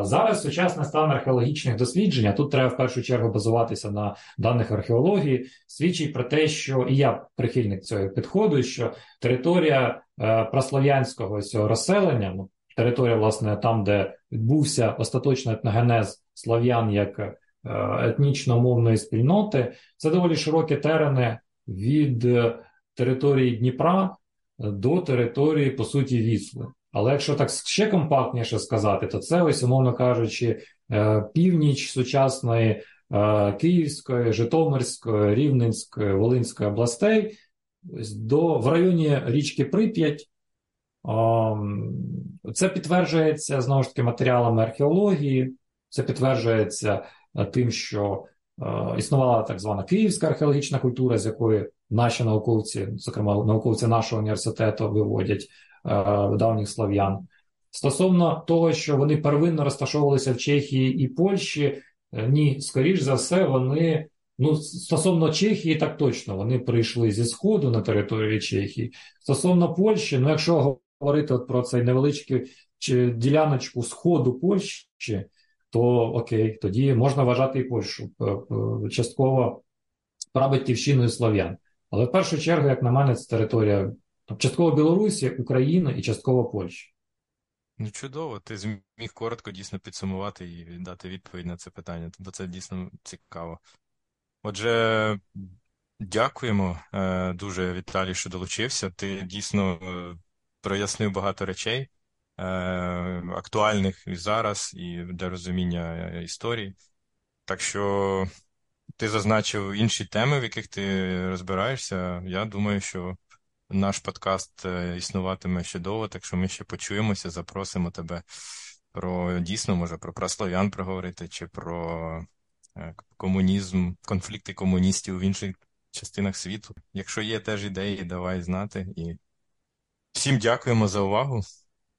Зараз сучасний стан археологічних досліджень, тут треба в першу чергу базуватися на даних археології, свідчить про те, що і я прихильник цього підходу, що територія е, прослов'янського цього розселення, ну, територія, власне, там, де відбувся остаточний етногенез слав'ян як е, етнічно-мовної спільноти, це доволі широкі терени від е, території Дніпра до території, по суті, Вісли. Але якщо так ще компактніше сказати, то це ось, умовно кажучи, е, північ сучасної е, Київської, Житомирської, Рівненської, Волинської областей, до, в районі річки Прип'ять. Це підтверджується знову ж таки матеріалами археології, це підтверджується е, тим, що існувала так звана Київська археологічна культура, з якої наші науковці, зокрема науковці нашого університету, виводять давніх слав'ян. Стосовно того, що вони первинно розташовувалися в Чехії і Польщі, е, ні, скоріш за все, вони. Ну, стосовно Чехії, так точно, вони прийшли зі Сходу на території Чехії. Стосовно Польщі, ну якщо говорити от про цей невеличкий діляночку сходу Польщі, то окей, тоді можна вважати і Польщу е, е, частково прабатьківщиною слав'ян. Але в першу чергу, як на мене, це територія там, частково Білорусі, України і частково Польщі. Ну, чудово, ти зміг коротко дійсно підсумувати і дати відповідь на це питання, бо це дійсно цікаво. Отже, дякуємо е, дуже, Віталій, що долучився. Ти дійсно е, прояснив багато речей, е, актуальних і зараз, і для розуміння історії. Так що ти зазначив інші теми, в яких ти розбираєшся. Я думаю, що наш подкаст е, існуватиме ще довго, так що ми ще почуємося, запросимо тебе про дійсно, може, про праслов'ян проговорити, чи про е, комунізм, конфлікти комуністів в інших частинах світу. Якщо є теж ідеї, давай знати. І всім дякуємо за увагу.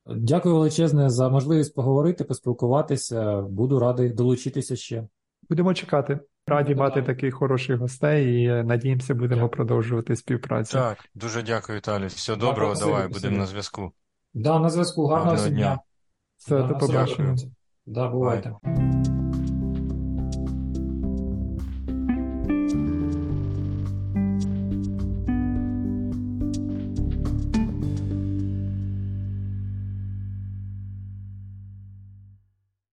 Дякую величезне за можливість поговорити, поспілкуватися. Буду радий долучитися ще. Будемо чекати. Раді Ну, мати таких хороших гостей і е, надіємося, будемо Дякую. продовжувати співпрацю. Так, дуже дякую, Віталій. Все Дякую, доброго, спасибі, давай, будемо на зв'язку. Да, на зв'язку. Гарного Гарного дня. дня. Все, до побачення. добре. Да, бувайте.